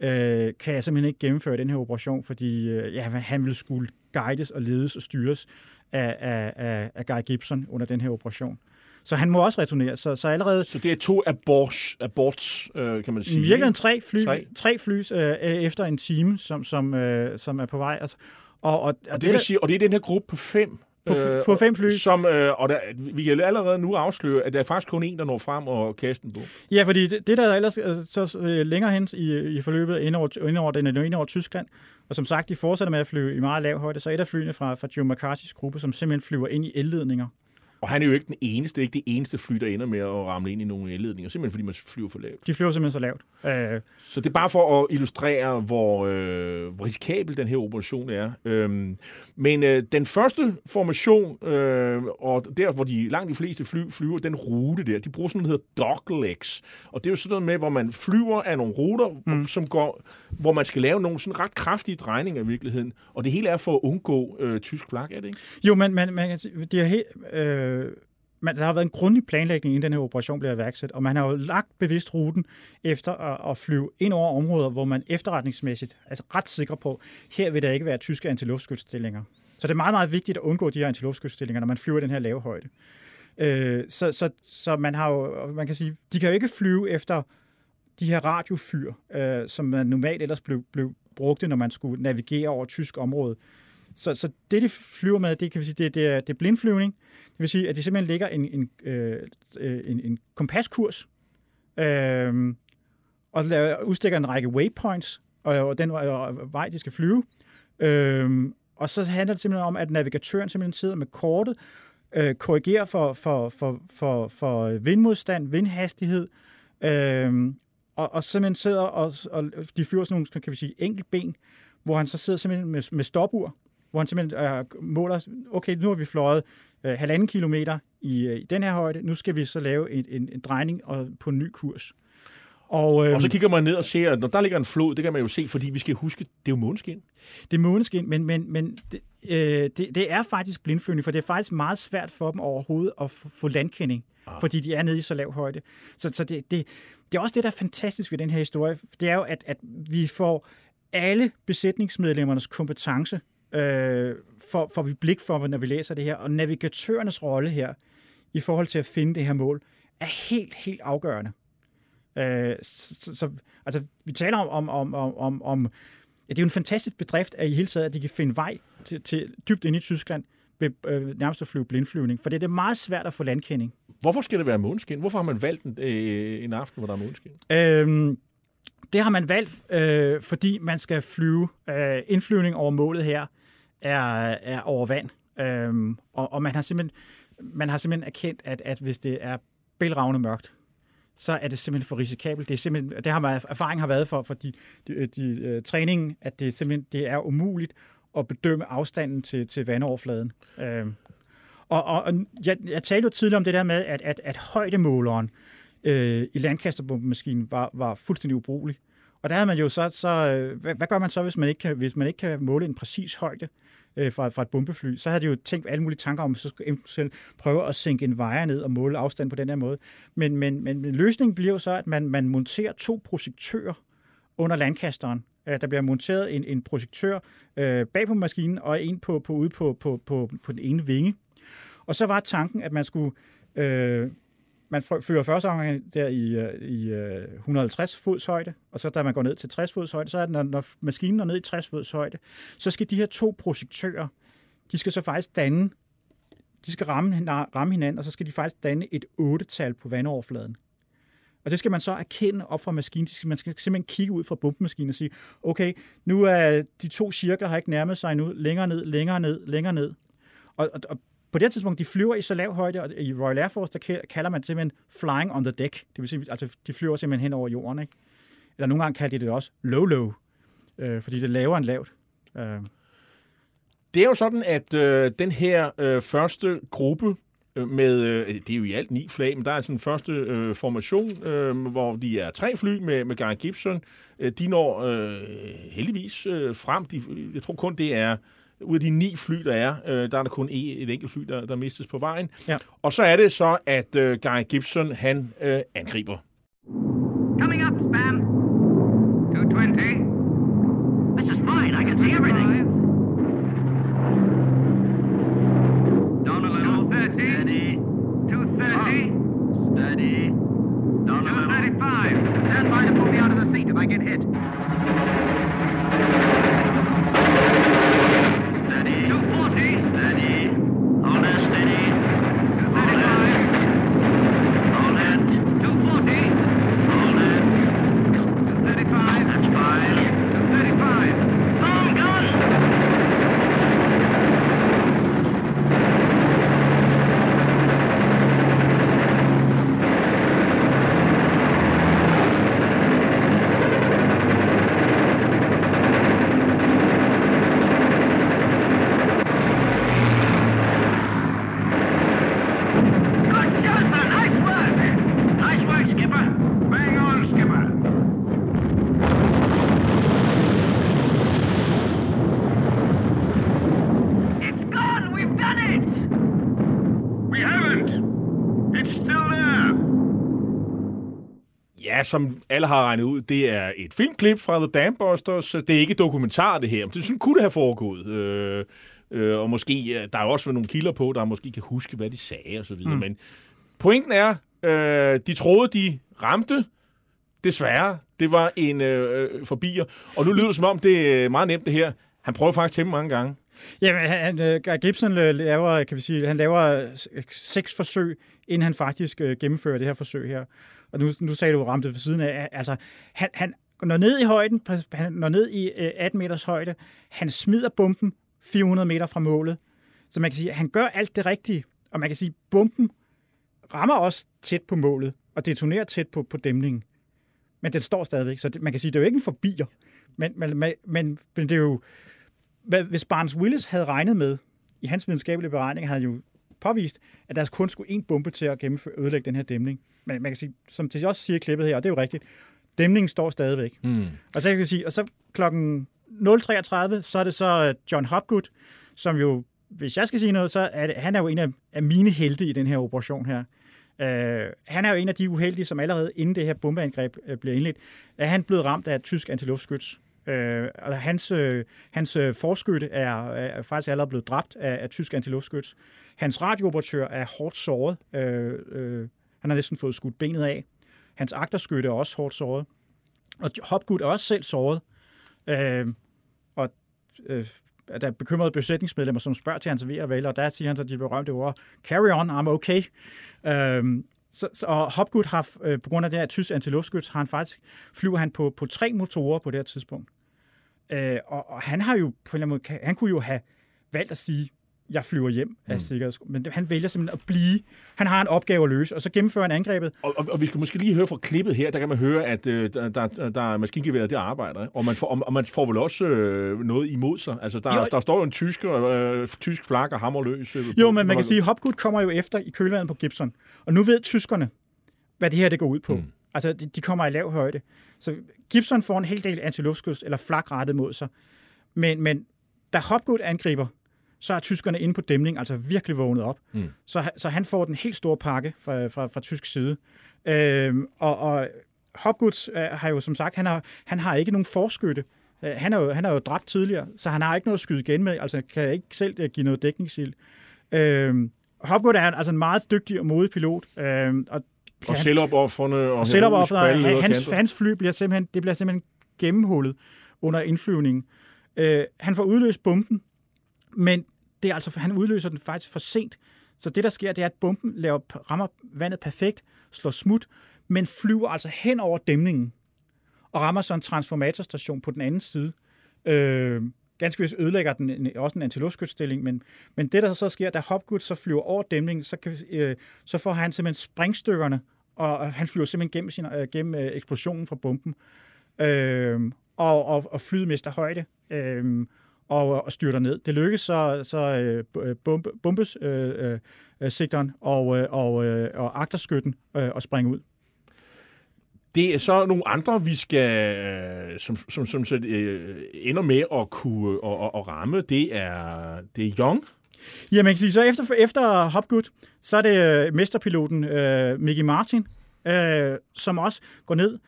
øh, kan jeg simpelthen ikke gennemføre den her operation, fordi øh, ja, han vil skulle guides og ledes og styres af, af, af, af Guy Gibson under den her operation. Så han må også returnere. Så, så, allerede... så det er to aborts, aborts øh, kan man sige? Virkelig tre fly, tre. tre fly øh, efter en time, som, som, øh, som er på vej. Altså, og, og, og, det, det vil sige, og det er den her gruppe på fem, på, øh, på fem fly. Som, øh, og der, vi kan allerede nu afsløre, at der er faktisk kun en, der når frem og kaster på. Ja, fordi det, det der er ellers øh, så øh, længere hen i, i forløbet ind over, ind over, den er ind over Tyskland, og som sagt, de fortsætter med at flyve i meget lav højde, så et af flyene fra, fra Joe McCarthy's gruppe, som simpelthen flyver ind i elledninger, og han er jo ikke den eneste, ikke det eneste fly, der ender med at ramle ind i nogle elledninger, simpelthen fordi man flyver for lavt. De flyver simpelthen så lavt. Øh. Så det er bare for at illustrere, hvor, øh, hvor risikabel den her operation er. Øhm, men øh, den første formation, øh, og der hvor de langt de fleste fly flyver, den rute der, de bruger sådan noget, der hedder doglegs. Og det er jo sådan noget med, hvor man flyver af nogle ruter, mm. som går, hvor man skal lave nogle sådan ret kraftige drejninger i virkeligheden. Og det hele er for at undgå øh, tysk flag, er det ikke? Jo, men man, man kan sige, det er helt... Øh Øh, man, der har været en grundig planlægning, inden den her operation blev iværksat, og man har jo lagt bevidst ruten efter at, at flyve ind over områder, hvor man efterretningsmæssigt er altså ret sikker på, her vil der ikke være tyske antiluftskytsstillinger. Så det er meget, meget vigtigt at undgå de her antiluftskytsstillinger, når man flyver i den her lave højde. Øh, så, så, så man har jo, man kan sige, de kan jo ikke flyve efter de her radiofyr, øh, som man normalt ellers blev, blev brugte, når man skulle navigere over tysk område. Så, så det, de flyver med, det kan vi sige, det, det, er, det er blindflyvning. Det vil sige, at de simpelthen lægger en, en, øh, øh, en, en kompaskurs, øh, og udstikker en række waypoints, og, og den og vej, de skal flyve. Øh, og så handler det simpelthen om, at navigatøren simpelthen sidder med kortet, øh, korrigerer for, for, for, for, for vindmodstand, vindhastighed, øh, og, og simpelthen sidder og, og de flyver sådan nogle, kan vi sige, enkeltben, hvor han så sidder simpelthen med, med stopur, hvor han simpelthen øh, måler, okay, nu har vi fløjet øh, halvanden kilometer i, øh, i den her højde, nu skal vi så lave en, en, en drejning og, på en ny kurs. Og, øh, og så kigger man ned og ser, at når der ligger en flod, det kan man jo se, fordi vi skal huske, det er jo måneskin. Det er måneskin, men, men, men det, øh, det, det er faktisk blindflyvning, for det er faktisk meget svært for dem overhovedet at få landkending, ah. fordi de er nede i så lav højde. Så, så det, det, det er også det, der er fantastisk ved den her historie. Det er jo, at, at vi får alle besætningsmedlemmernes kompetence øh, for, for vi blik for, når vi læser det her. Og navigatørernes rolle her, i forhold til at finde det her mål, er helt, helt afgørende. Øh, så, så, altså, vi taler om, om, om, om, om ja, det er jo en fantastisk bedrift, at i hele taget, at de kan finde vej til, til dybt ind i Tyskland, ved øh, nærmest at flyve blindflyvning, for det er meget svært at få landkending. Hvorfor skal det være måneskin? Hvorfor har man valgt en, øh, en aften, hvor der er måneskin? Øhm, det har man valgt, øh, fordi man skal flyve. Øh, indflyvning over målet her er, er over vand. Øhm, og, og man har simpelthen man har simpelthen erkendt, at, at hvis det er bælragende mørkt, så er det simpelthen for risikabelt. Det, er simpelthen, det har man, erfaring har været for, for de, de, øh, de, uh, træningen, at det simpelthen det er umuligt at bedømme afstanden til, til vandoverfladen. Øhm, og, og, og jeg, jeg talte jo tidligere om det der med, at, at, at højdemåleren øh, i landkasterbombemaskinen var, var fuldstændig ubrugelig. Og der havde man jo så, så øh, hvad, hvad gør man så, hvis man ikke kan, hvis man ikke kan måle en præcis højde øh, fra, fra et bombefly? Så havde de jo tænkt alle mulige tanker om, at så skulle selv prøve at sænke en vejer ned og måle afstand på den her måde. Men, men, men, løsningen bliver jo så, at man, man monterer to projektører under landkasteren. Øh, der bliver monteret en, en projektør øh, bag på maskinen og en på, på ude på, på, på, på den ene vinge. Og så var tanken, at man skulle øh, man fører første omgang der i, øh, i øh, 150 fods højde, og så da man går ned til 60 fods højde, så er det, når, når maskinen er ned i 60 fods højde, så skal de her to projektører, de skal så faktisk danne, de skal ramme, ramme hinanden, og så skal de faktisk danne et 8-tal på vandoverfladen. Og det skal man så erkende op fra maskinen. Skal, man skal simpelthen kigge ud fra bombemaskinen og sige, okay, nu er de to cirkler har ikke nærmet sig nu, længere ned, længere ned, længere ned. Og, og, og på det her tidspunkt, de flyver i så lav højde, og i Royal Air Force, der kalder man det simpelthen flying on the deck. Det vil sige, altså de flyver simpelthen hen over jorden, ikke? Eller nogle gange kalder de det også low-low, øh, fordi det er lavere end lavt. Øh, Det er jo sådan, at øh, den her øh, første gruppe øh, med, øh, det er jo i alt ni flag, men der er sådan en første øh, formation, øh, hvor de er tre fly med, med Guy Gibson. Øh, de når øh, heldigvis øh, frem. De, jeg tror kun, det er ud af de ni fly, der er, øh, der er der kun et, et enkelt fly, der, der mistes på vejen. Ja. Og så er det så, at øh, Guy Gibson, han øh, angriber. Ja, som alle har regnet ud, det er et filmklip fra The Dambusters. Det er ikke dokumentar, det her. Men det sådan kunne det have foregået. Øh, øh, og måske, øh, der er også nogle kilder på, der måske kan huske, hvad de sagde og så videre. Mm. Men pointen er, øh, de troede, de ramte. Desværre, det var en øh, øh, forbier. Og nu lyder det som om, det er meget nemt det her. Han prøver faktisk temmelig mange gange. Jamen, han, øh, Gibson øh, laver, kan vi sige, han laver seks forsøg, inden han faktisk øh, gennemfører det her forsøg her. Og nu, nu sagde du ramte for siden af, altså, han, han når ned i højden, han når ned i øh, 18 meters højde, han smider bomben 400 meter fra målet. Så man kan sige, at han gør alt det rigtige. Og man kan sige, at bomben rammer også tæt på målet, og detonerer tæt på, på dæmningen. Men den står stadigvæk, så det, man kan sige, at det er jo ikke en forbier. Men, men, men, men det er jo, hvad, hvis Barnes Willis havde regnet med, i hans videnskabelige beregning, havde han jo påvist, at der kun skulle en bombe til at gennemføre, ødelægge den her dæmning. Men man kan sige, som det også siger klippet her, og det er jo rigtigt, dæmningen står stadigvæk. Mm. Og så kan jeg sige, og så klokken 0.33, så er det så øh, John Hopgood, som jo, hvis jeg skal sige noget, så er det, han er jo en af, af mine helte i den her operation her. Uh, han er jo en af de uheldige, som allerede inden det her bombeangreb uh, blev indledt, er han blevet ramt af et tysk antiluftskyts. Øh, og hans, øh, hans øh, forskytte er, er faktisk allerede blevet dræbt af, af tysk antiluftskyts. Hans radiooperatør er hårdt såret. Øh, øh, han har næsten fået skudt benet af. Hans agterskytte er også hårdt såret. Og Hopgood er også selv såret. Øh, og øh, der er bekymrede besætningsmedlemmer, som spørger til hans ved og vel, og der siger han så de berømte ord, carry on, I'm okay. Øh, så, så, og Hopgood har, øh, på grund af det her tysk antiluftskyts, har han faktisk, flyver han på, på tre motorer på det her tidspunkt. Øh, og, og han har jo på en eller anden måde, han kunne jo have valgt at sige, jeg flyver hjem af mm. sikkerheds... Men han vælger simpelthen at blive. Han har en opgave at løse, og så gennemfører han angrebet. Og, og, og vi skal måske lige høre fra klippet her, der kan man høre, at øh, der, der, der er maskingeværet, det arbejder. Og man får, og, og man får vel også øh, noget imod sig. Altså, der, Jo. der står jo en tysk, øh, tysk flag og hammerløs. Øh, Jo, men man kan sige, at Hopgood kommer jo efter i kølvandet på Gibson. Og nu ved tyskerne, hvad det her det går ud på. Mm. Altså, de, de kommer i lav højde. Så Gibson får en hel del antiluftskyst eller flak rettet mod sig. Men, men da Hopgood angriber, så er tyskerne inde på dæmning, altså virkelig vågnet op. Mm. Så, så han får den helt store pakke fra, fra, fra tysk side. Øhm, og, og Hopgood øh, har jo som sagt, han har, han har ikke nogen forskytte. Øh, han, er jo, han er jo dræbt tidligere, så han har ikke noget at skyde igen med, altså kan ikke selv øh, give noget dækningsild. Øhm, Hopgood er altså en meget dygtig og modig pilot, øhm, og Og han- selvopoffrende og og leder og hans, hans fly bliver simpelthen, det bliver simpelthen gennemhullet under indflyvningen. Øh, han får udløst bomben, men det er altså, han udløser den faktisk for sent. Så det, der sker, det er, at bomben laver, rammer vandet perfekt, slår smut, men flyver altså hen over dæmningen og rammer så en transformatorstation på den anden side. Øh, ganske vist ødelægger den en- også en antiluftskytsstilling, men, men det, der så sker, da Hopgood så flyver over dæmningen, så, kan, øh, så får han simpelthen springstykkerne, og han flyver simpelthen gennem, sin, øh, gennem øh, eksplosionen fra bomben, øh, og, og, og flyet mister højde, øh, og, og styrter ned. Det lykkes så, så øh, bombe, bombessigteren øh, øh, øh, sigteren og, øh, og, øh, og agterskytten øh, at springe ud. Det er så nogle andre, vi skal, øh, som, som, som så, øh, ender med at kunne øh, og, og, og ramme. Det er, det er Young. Ja, man kan sige, så efter, efter Hopgood, så er det øh, mesterpiloten øh, Mickey Martin, øh, som også går ned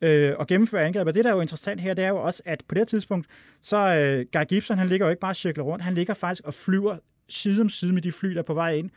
øh, og gennemfører angrebet. Det, der er jo interessant her, det er jo også, at på det her tidspunkt, så øh, Guy Gibson, han ligger jo ikke bare og cirkler rundt, han ligger faktisk og flyver side om side med de fly, der er på vej ind.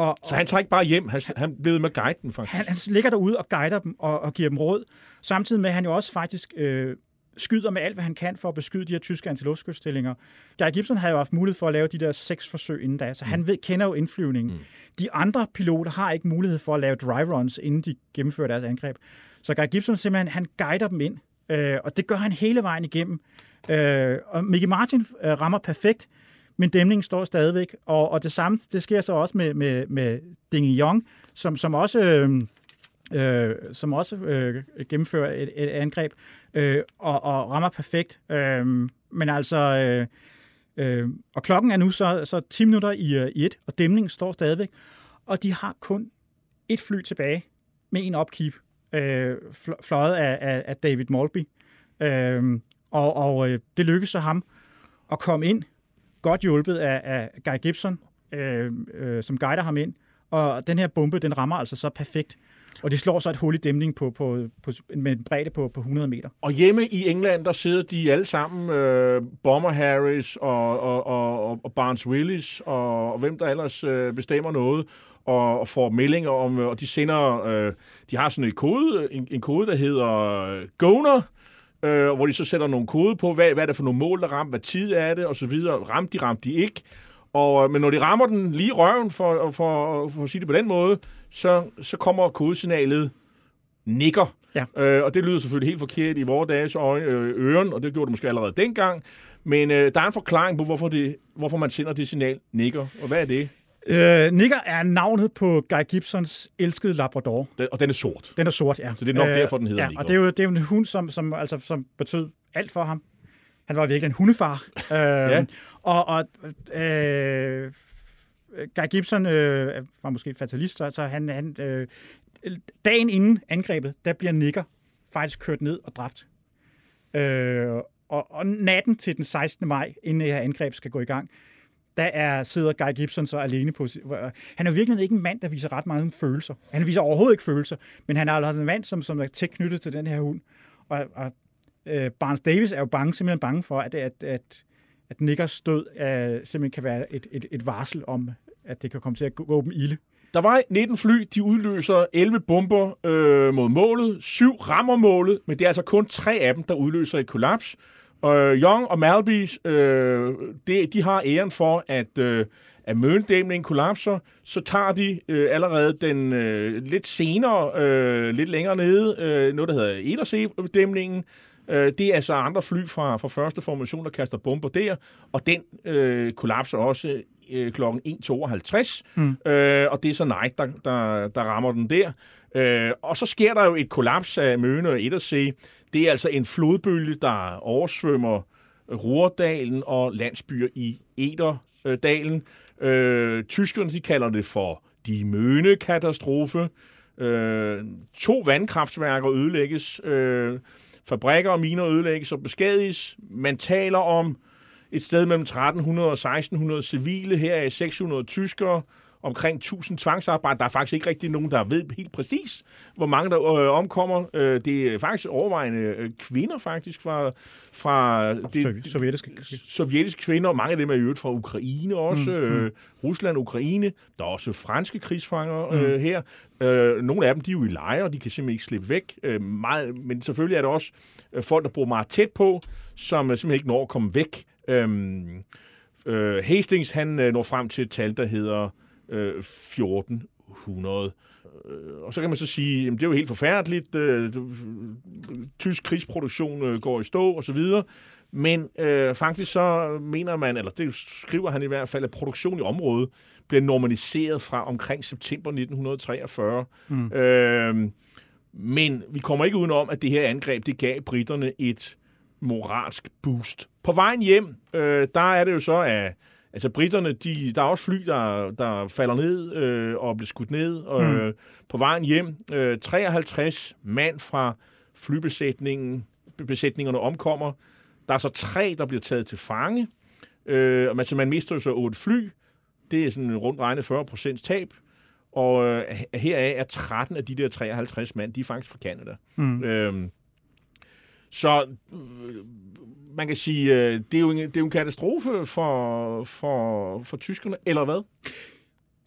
Og, Så han tager ikke bare hjem, han, han blev med guiden faktisk. han, han ligger derude og guider dem og, og giver dem råd, samtidig med, at han jo også faktisk øh, skyder med alt, hvad han kan for at beskyde de her tyske antiluftskytsstillinger. Guy Gibson havde jo haft mulighed for at lave de der seks forsøg inden da, så han ved, kender jo indflyvningen. Mm. De andre piloter har ikke mulighed for at lave dry runs, inden de gennemfører deres angreb. Så Guy Gibson simpelthen, han guider dem ind, øh, og det gør han hele vejen igennem. Øh, og Mickey Martin øh, rammer perfekt, men dæmningen står stadigvæk. Og, og det samme, det sker så også med, med, med Ding Yong, som, som også, øh, øh, som også øh, gennemfører et, et angreb øh, og, og rammer perfekt. Øh, men altså, øh, øh, og klokken er nu så, så 10 minutter i, øh, i et, og dæmningen står stadigvæk. Og de har kun et fly tilbage med en upkeep, øh, fløjet af, af, af David Malby. Øh, og og øh, det lykkedes så ham at komme ind, godt hjulpet af, af Guy Gibson, øh, øh, som guider ham ind. Og den her bombe, den rammer altså så perfekt. Og det slår så et hul i dæmningen på, på, på, med en bredde på, på 100 meter. Og hjemme i England, der sidder de alle sammen, øh, Bomber Harris og, og, og, og Barnes Willis, og, og hvem der ellers øh, bestemmer noget, og, og får meldinger om, og de sender, øh, de har sådan en kode, en, en kode, der hedder øh, Goner, øh, hvor de så sætter nogle kode på, hvad, hvad er det for nogle mål, der ramte, hvad tid er det, og så videre. Ramte de, ramte de ikke. Og, øh, men når de rammer den lige røven, for, for, for at sige det på den måde, så, så kommer kodesignalet nikker. Ja. Øh, og det lyder selvfølgelig helt forkert i vores dages øje, øh, øren, og det gjorde det måske allerede dengang. Men øh, der er en forklaring på, hvorfor, det, hvorfor man sender det signal nikker. Og hvad er det? Øh, Nicker er navnet på Guy Gibsons elskede Labrador. Den, og den er sort. Den er sort, ja. Så det er nok derfor, den hedder ja, og det er jo, det er jo en hund, som, som, altså, som betød alt for ham. Han var virkelig en hundefar. (laughs) øh, ja. Og, og øh, Guy Gibson øh, var måske fatalist, så, så han, han øh, dagen inden angrebet, der bliver Nicker faktisk kørt ned og dræbt. Øh, og, og natten til den 16. maj, inden det her angreb skal gå i gang, der er, sidder Guy Gibson så alene på... Han er virkelig ikke en mand, der viser ret meget følelser. Han viser overhovedet ikke følelser, men han er altså en mand, som, som er tæt knyttet til den her hund. Og, og øh, Barnes Davis er jo bange, simpelthen bange for, at, at, at, at Nickers død øh, simpelthen kan være et, et, et varsel om, at det kan komme til at gå, gå dem ilde. Der var 19 fly, de udløser 11 bomber øh, mod målet. Syv rammer målet, men det er altså kun tre af dem, der udløser et kollaps. Og Young og Malby, øh, det, de har æren for, at, øh, at møldæmningen kollapser. Så tager de øh, allerede den øh, lidt senere, øh, lidt længere nede, øh, noget der hedder Edersee-dæmningen. Øh, det er altså andre fly fra, fra første formation, der kaster bomber der, og den øh, kollapser også øh, kl. 1.52, mm. øh, og det er så Knight, der, der, der rammer den der. Øh, og så sker der jo et kollaps af Møne og Edersee. Det er altså en flodbølge, der oversvømmer Ruhrdalen og landsbyer i Ederdalen. Øh, tyskerne de kalder det for de Møne-katastrofe. Øh, to vandkraftværker ødelægges. Øh, fabrikker og miner ødelægges og beskadiges. Man taler om et sted mellem 1300 og 1600 civile, her er 600 tyskere, omkring 1000 tvangsarbejde. Der er faktisk ikke rigtig nogen, der ved helt præcis, hvor mange der øh, omkommer. Øh, det er faktisk overvejende øh, kvinder faktisk fra, fra det, sovjetiske. sovjetiske kvinder. Mange af dem er i øvrigt fra Ukraine også. Mm, øh, Rusland, Ukraine. Der er også franske krigsfanger øh, Mm. her. Øh, nogle af dem de er jo i lejre, og de kan simpelthen ikke slippe væk. Øh, meget, men selvfølgelig er der også øh, folk, der bor meget tæt på, som øh, simpelthen ikke når at komme væk. Øhm, øh, Hastings, han øh, når frem til et tal, der hedder øh, 1400. Øh, og så kan man så sige, at det er jo helt forfærdeligt. Øh, du- tysk krigsproduktion øh, går i stå og så videre. Men øh, faktisk så mener man, eller det skriver han i hvert fald, at produktion i området bliver normaliseret fra omkring september 1943. Mm. Øh, men vi kommer ikke udenom, at det her angreb, det gav britterne et moralsk boost. På vejen hjem, øh, der er det jo så, at altså britterne, de, der er også fly, der, der falder ned øh, og bliver skudt ned. Og, Mm. øh, på vejen hjem, øh, 53 mand fra flybesætningen, besætningerne omkommer. Der er så tre, der bliver taget til fange. Øh, og man, mister jo så otte fly. Det er sådan rundt regnet 40 procents tab. Og øh, heraf er 13 af de der 53 mand, de er faktisk fra Canada. Mm. Øhm, så øh, man kan sige, øh, det er jo en, det er jo en katastrofe for, for, for tyskerne, eller hvad?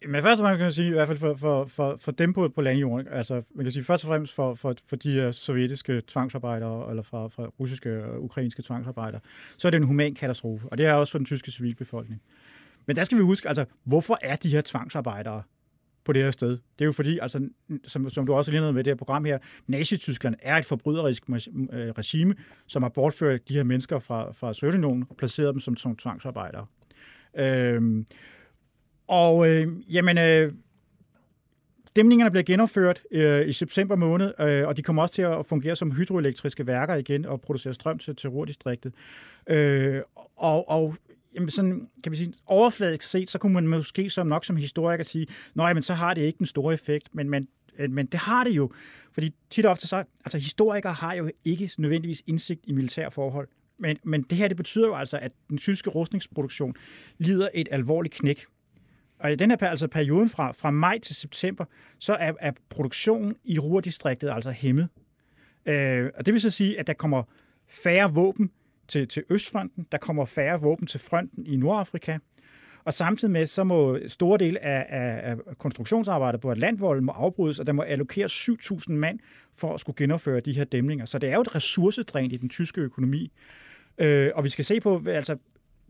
Men først og fremmest kan man sige, i hvert fald for, for, for, for dem på, på landjorden, altså man kan sige først og fremmest for, for, for de uh, sovjetiske tvangsarbejdere, eller fra, fra russiske og ukrainske tvangsarbejdere, så er det en human katastrofe, og det er også for den tyske civilbefolkning. Men der skal vi huske, altså, hvorfor er de her tvangsarbejdere på det her sted? Det er jo fordi, altså, som, som du også lige med det her program her, Nazi-Tyskland er et forbryderisk øh, regime, som har bortført de her mennesker fra, fra Sovjetunionen og placeret dem som, som tvangsarbejdere. Øhm, og øh, jamen, øh, dæmningerne bliver genopført øh, i september måned, øh, og de kommer også til at fungere som hydroelektriske værker igen og producere strøm til, Terrordistriktet. Øh, og, og jamen sådan, kan vi sige, overfladisk set, så kunne man måske som nok som historiker sige, nej, men så har det ikke den store effekt, men, men, øh, men det har det jo, fordi tit og ofte så, altså historikere har jo ikke nødvendigvis indsigt i militære forhold, men, men det her, det betyder jo altså, at den tyske rustningsproduktion lider et alvorligt knæk. Og i den her per- altså perioden fra, fra maj til september, så er, er produktionen i Ruhrdistriktet altså hæmmet. Øh, og det vil så sige, at der kommer færre våben til, til Østfronten, der kommer færre våben til fronten i Nordafrika, og samtidig med, så må store dele af, af, af konstruktionsarbejdet på Atlantvolden må afbrydes, og der må allokeres 7.000 mand for at skulle genopføre de her dæmninger. Så det er jo et ressourcedræn i den tyske økonomi. Øh, og vi skal se på, altså,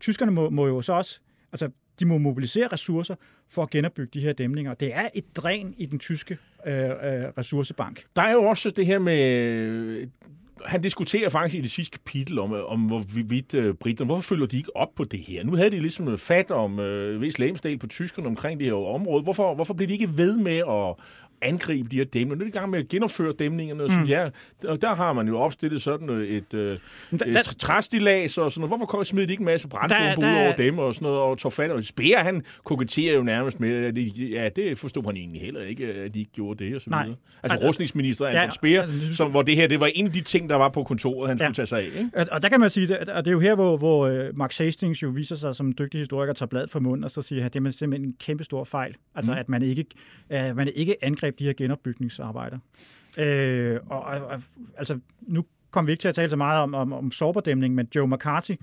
tyskerne må, må jo så også, altså, de må mobilisere ressourcer for at genopbygge de her dæmninger. Det er et dræn i den tyske øh, øh, ressourcebank. Der er jo også det her med... Han diskuterer faktisk i det sidste kapitel om, om hvorvidt øh, britterne, hvorfor følger de ikke op på det her? Nu havde de ligesom noget fat om øh, vis lægemsdel på tyskerne omkring det her område. Hvorfor, hvorfor bliver de ikke ved med at angribe de her dæmninger? Nu er de i gang med at genopføre dæmningerne, og, Mm. mm. ja, og der har man jo opstillet sådan et, Men der- et træstilas og sådan noget. Hvorfor smider de ikke en masse brandbomber ud over dem og sådan noget, og tog fat? Og Speer, han koketterer jo nærmest med, at de, ja, det forstod han egentlig heller ikke, at de ikke gjorde det og så Nej. videre. Altså Altså- rustningsminister Ja, Anton Speer, altså, som, hvor det her, det var en af de ting, der var på kontoret, han Ja. skulle tage sig af. Ikke? Og, og der kan man sige, at- og det er jo her, hvor, hvor øh, Max Hastings jo viser sig som dygtig historiker, tager blad for munden, og så siger, at det er simpelthen en kæmpe stor fejl. Altså, Mm. at man ikke, at man ikke angreb de her genopbygningsarbejder. Øh, og, og, altså, nu kom vi ikke til at tale så meget om, om, om sårberdæmning, men Joe McCarthy,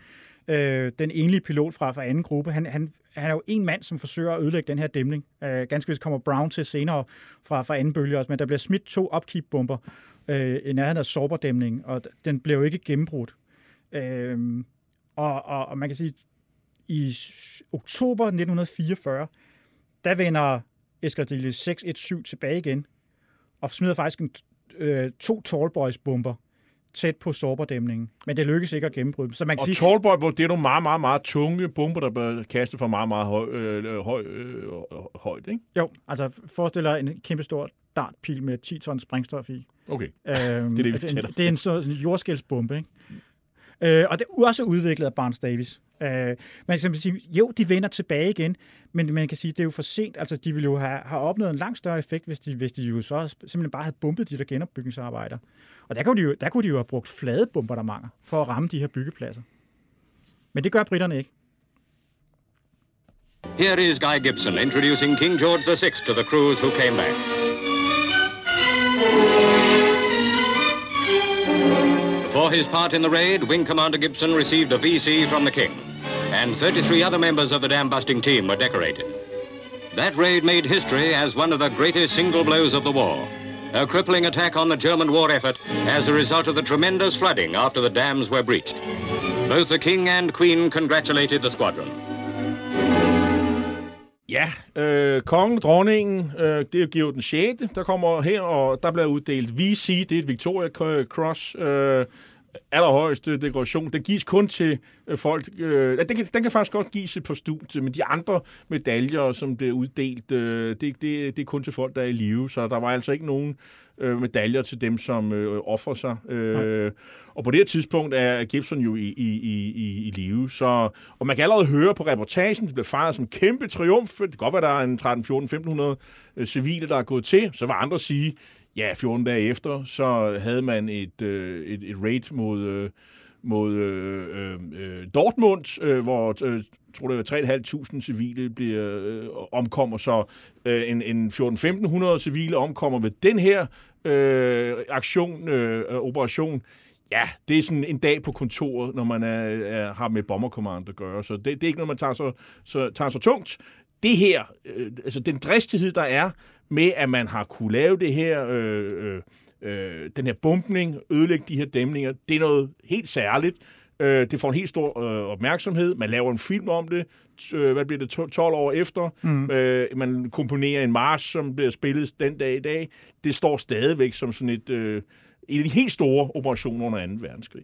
øh, den enlige pilot fra, fra anden gruppe, han, han, han er jo en mand, som forsøger at ødelægge den her dæmning. Øh, ganske vist kommer Brown til senere fra, fra anden bølge også, men der bliver smidt to upkeep-bomber øh, i nærheden af sårberdæmningen, og den blev jo ikke gennembrudt. Øh, og, og, og man kan sige, i oktober 1944, der vender Eskadrille 617 tilbage igen, og smider faktisk en, øh, to Tallboys-bomber tæt på sårberdæmningen. Men det lykkes ikke at gennembryde dem. Så man kan Og sige, Tallboy, det er nogle meget, meget, meget tunge bomber, der bliver kastet fra meget, meget høj, øh, høj, øh, højt, ikke? jo, altså forestil dig en kæmpe stor dartpil med 10 tons sprængstof i. Okay. Øhm, Det er det, vi det, taler om. det er en sådan jordskældsbombe, ikke? Øh, og det er også udviklet af Barnes Davis. Øh, man kan sige, jo, de vender tilbage igen, men man kan sige, det er jo for sent. Altså, de ville jo have, have opnået en langt større effekt, hvis de, hvis de jo så simpelthen bare havde bumpet de der genopbygningsarbejder. Og der kunne de jo, der kunne de jo have brugt flade bombardementer for at ramme de her byggepladser. Men det gør britterne ikke. Here is Guy Gibson introducing King George VI to the crews who came back. His part in the raid, Wing Commander Gibson received a VC from the King, and 33 other members of the dam-busting team were decorated. That raid made history as one of the greatest single blows of the war, a crippling attack on the German war effort as a result of the tremendous flooding after the dams were breached. Both the King and Queen congratulated the squadron. Ja, øh, kongen, dronningen, øh, det er den 6., der kommer her, og der bliver uddelt VC, det er et Victoria Cross, øh, allerhøjeste dekoration. Den gives kun til øh, folk... Øh, den, kan, den kan faktisk godt gives på studiet, men de andre medaljer, som bliver uddelt, øh, det, det, det er kun til folk, der er i live. Så der var altså ikke nogen øh, medaljer til dem, som øh, offrer sig. Øh, og på det her tidspunkt er Gibson jo i, i, i, i live. Så, og man kan allerede høre på reportagen, det bliver fejret som kæmpe triumf. Det kan godt være, der er en 13, 14, 1500 øh, civile, der er gået til. Så var andre sige, ja, 14 dage efter, så havde man et, øh, et, et raid mod, øh, mod øh, øh, øh Dortmund, øh, hvor øh, tror det var 3.500 civile bliver øh, omkommer, så øh, en, en 14-1500 civile omkommer ved den her øh, aktion, øh, operation. Ja, det er sådan en dag på kontoret, når man er, er, har med bomberkommando at gøre, så det, det er ikke noget, man tager så, så, tager så tungt. Det her, øh, altså den dristighed, der er med, at man har kunne lave det her, øh, øh, den her bumpning, ødelægge de her dæmninger, det er noget helt særligt. Øh, det får en helt stor øh, opmærksomhed. Man laver en film om det, øh, hvad bliver det, 12 år efter. Mm. Øh, man komponerer en march, som bliver spillet den dag i dag. Det står stadigvæk som sådan et... Øh, en af de helt store operationer under 2. verdenskrig.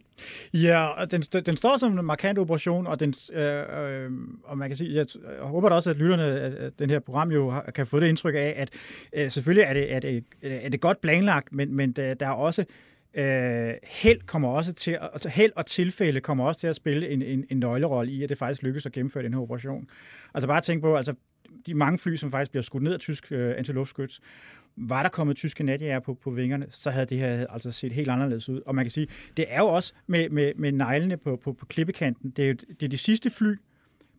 Ja, den, den står som en markant operation, og, den, øh, øh, og man kan sige, jeg, jeg håber da også, at lytterne af den her program jo kan få det indtryk af, at øh, selvfølgelig er det, er, det, er det godt planlagt, men, men der, der er også øh, held kommer også til, altså held og tilfælde kommer også til at spille en, en, en nøglerolle i, at det faktisk lykkes at gennemføre den her operation. Altså bare tænk på, altså de mange fly, som faktisk bliver skudt ned af tysk øh, antiluftskyts, var der kommet tyske natjager på, på vingerne, så havde det her altså set helt anderledes ud. Og man kan sige, det er jo også med, med, med neglene på, på, på klippekanten, det er jo det er de sidste fly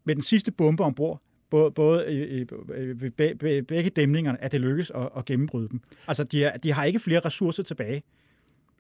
med den sidste bombe ombord, både, øh, øh, både øh, ved begge dæmningerne, at det lykkes at, at gennembryde dem. Altså, de, er, de har ikke flere ressourcer tilbage.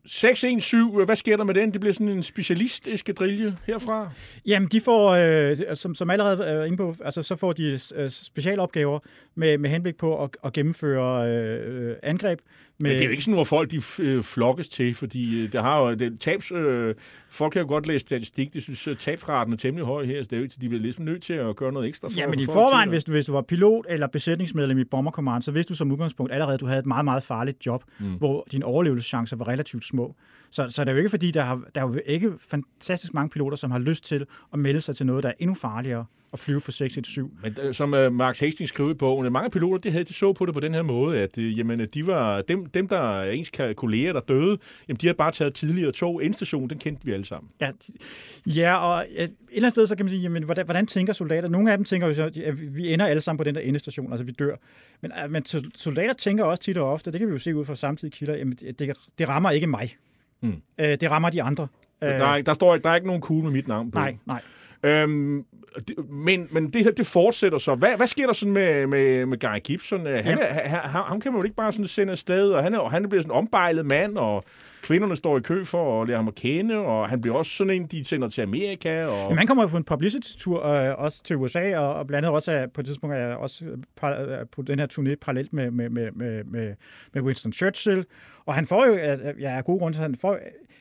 617, hvad sker der med den? Det bliver sådan en specialist-eskadrille herfra? Jamen, de får, øh, som, som allerede er inde på, altså, så får de øh, specialopgaver med, med henblik på at, at gennemføre øh, øh angreb. Men det er jo ikke sådan, hvor folk de øh, flokkes til, fordi øh, der har jo det, tabs, øh, folk kan jo godt læse statistik, de synes, at tabsraten er temmelig høj her, så det er jo ikke, de bliver ligesom nødt til at gøre noget ekstra for Ja, men i forvejen, hvis du, hvis du var pilot eller besætningsmedlem i Bomber Command, så vidste du som udgangspunkt allerede, at du havde et meget, meget farligt job, mm. hvor dine overlevelseschancer var relativt små. Så, så det er jo ikke fordi, der, har, der er jo ikke fantastisk mange piloter, som har lyst til at melde sig til noget, der er endnu farligere at flyve for 617. Men øh, som uh, Max Hastings skrev i bogen, mange piloter de havde de så på det på den her måde, at uh, jamen, de var, dem, dem, der er ens kolleger, der døde, jamen, de havde bare taget tidligere tog. Endstationen, den kendte vi alle sammen. Ja, ja og et eller andet sted, så kan man sige, jamen, hvordan, hvordan tænker soldater? Nogle af dem tænker jo så, at vi ender alle sammen på den der endestation, altså vi dør. Men, men soldater tænker også tit og ofte, det kan vi jo se ud fra samtidige kilder, jamen, det, det rammer ikke mig. Mm. Øh, det rammer de andre. Der, er, der, står, der er ikke nogen kugle med mit navn på. Nej, nej. Øhm, men, men det her, det fortsætter så. Hvad, hvad sker der sådan med, med, med Guy Gibson? Han, er, han, han kan man jo ikke bare sådan sende afsted, og han, er, og han bliver sådan en ombejlet mand, og kvinderne står i kø for at lære ham at kende, og han bliver også sådan en, de sender til Amerika. Og... Jamen, han kommer på en publicity-tur øh, også til USA, og, og blandt andet også er, på et tidspunkt er også øh, par, øh, på den her turné parallelt med, med, med, med, med Winston Churchill. Og han får jo, ja, af gode grunde, han, får,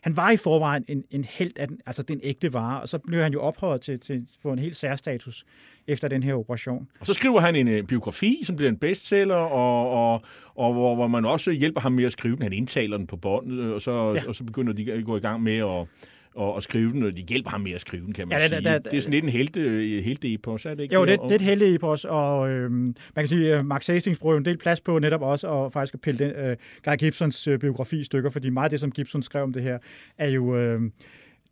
han var i forvejen en, en held af den, altså den ægte vare, og så blev han jo ophøjet til, til få en helt særstatus efter den her operation. Og så skriver han en, en øh, biografi, som bliver en bestseller, og, og, og hvor, hvor man også hjælper ham med at skrive den. Han indtaler den på båndet, og så, ja. og så begynder de at gå i gang med at og, og skrive den, og de hjælper ham med at skrive den, kan man ja, sige. Da, da, det er sådan lidt en helte, helte epos, er det ikke? Jo, det, det er et helte epos, og øh, man kan sige, at Max Hastings bruger en del plads på netop også og faktisk at pille den, øh, Guy Gibsons øh, biografi i stykker, fordi meget af det, som Gibson skrev om det her, er jo... Øh,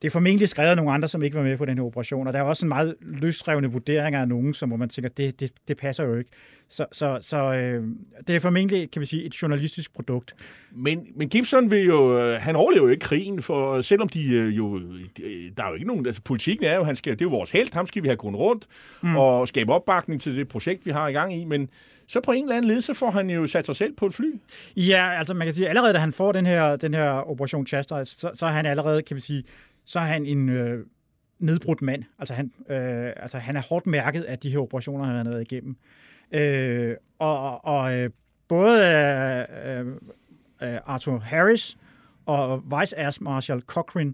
det er formentlig skrevet af nogle andre, som ikke var med på den her operation, og der er også en meget løsrevne vurderinger af nogen, som hvor man tænker, det, det, det passer jo ikke. Så, så, så øh, det er formentlig, kan vi sige, et journalistisk produkt. Men, men Gibson vil jo, øh, han overlever jo ikke krigen, for selvom de øh, jo, de- der er jo ikke nogen, altså politikken er jo, han skal, det er jo vores held, ham skal vi have grund rundt, mm. og skabe opbakning til det projekt, vi har i gang i, men så på en eller anden led, så får han jo sat sig selv på et fly. Ja, altså man kan sige, allerede da han får den her, den her Operation Chastise, så, så er han allerede, kan vi sige, så er han en øh, nedbrudt mand. Altså han, øh, altså han er hårdt mærket af de her operationer, han har været igennem. Øh, og og øh, både øh, øh, Arthur Harris og Vice Air Marshal Cochrane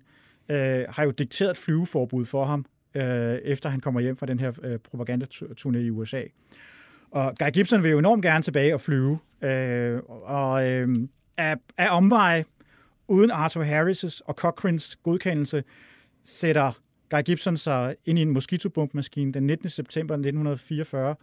øh, har jo dikteret flyveforbud for ham, øh, efter han kommer hjem fra den her øh, propagandaturné i USA. Og Guy Gibson vil jo enormt gerne tilbage og flyve. Øh, og øh, af, af omveje, uden Arthur Harris' og Cochranes godkendelse, sætter Guy Gibson sig ind i en mosquitobombmaskine den 19. september 1944,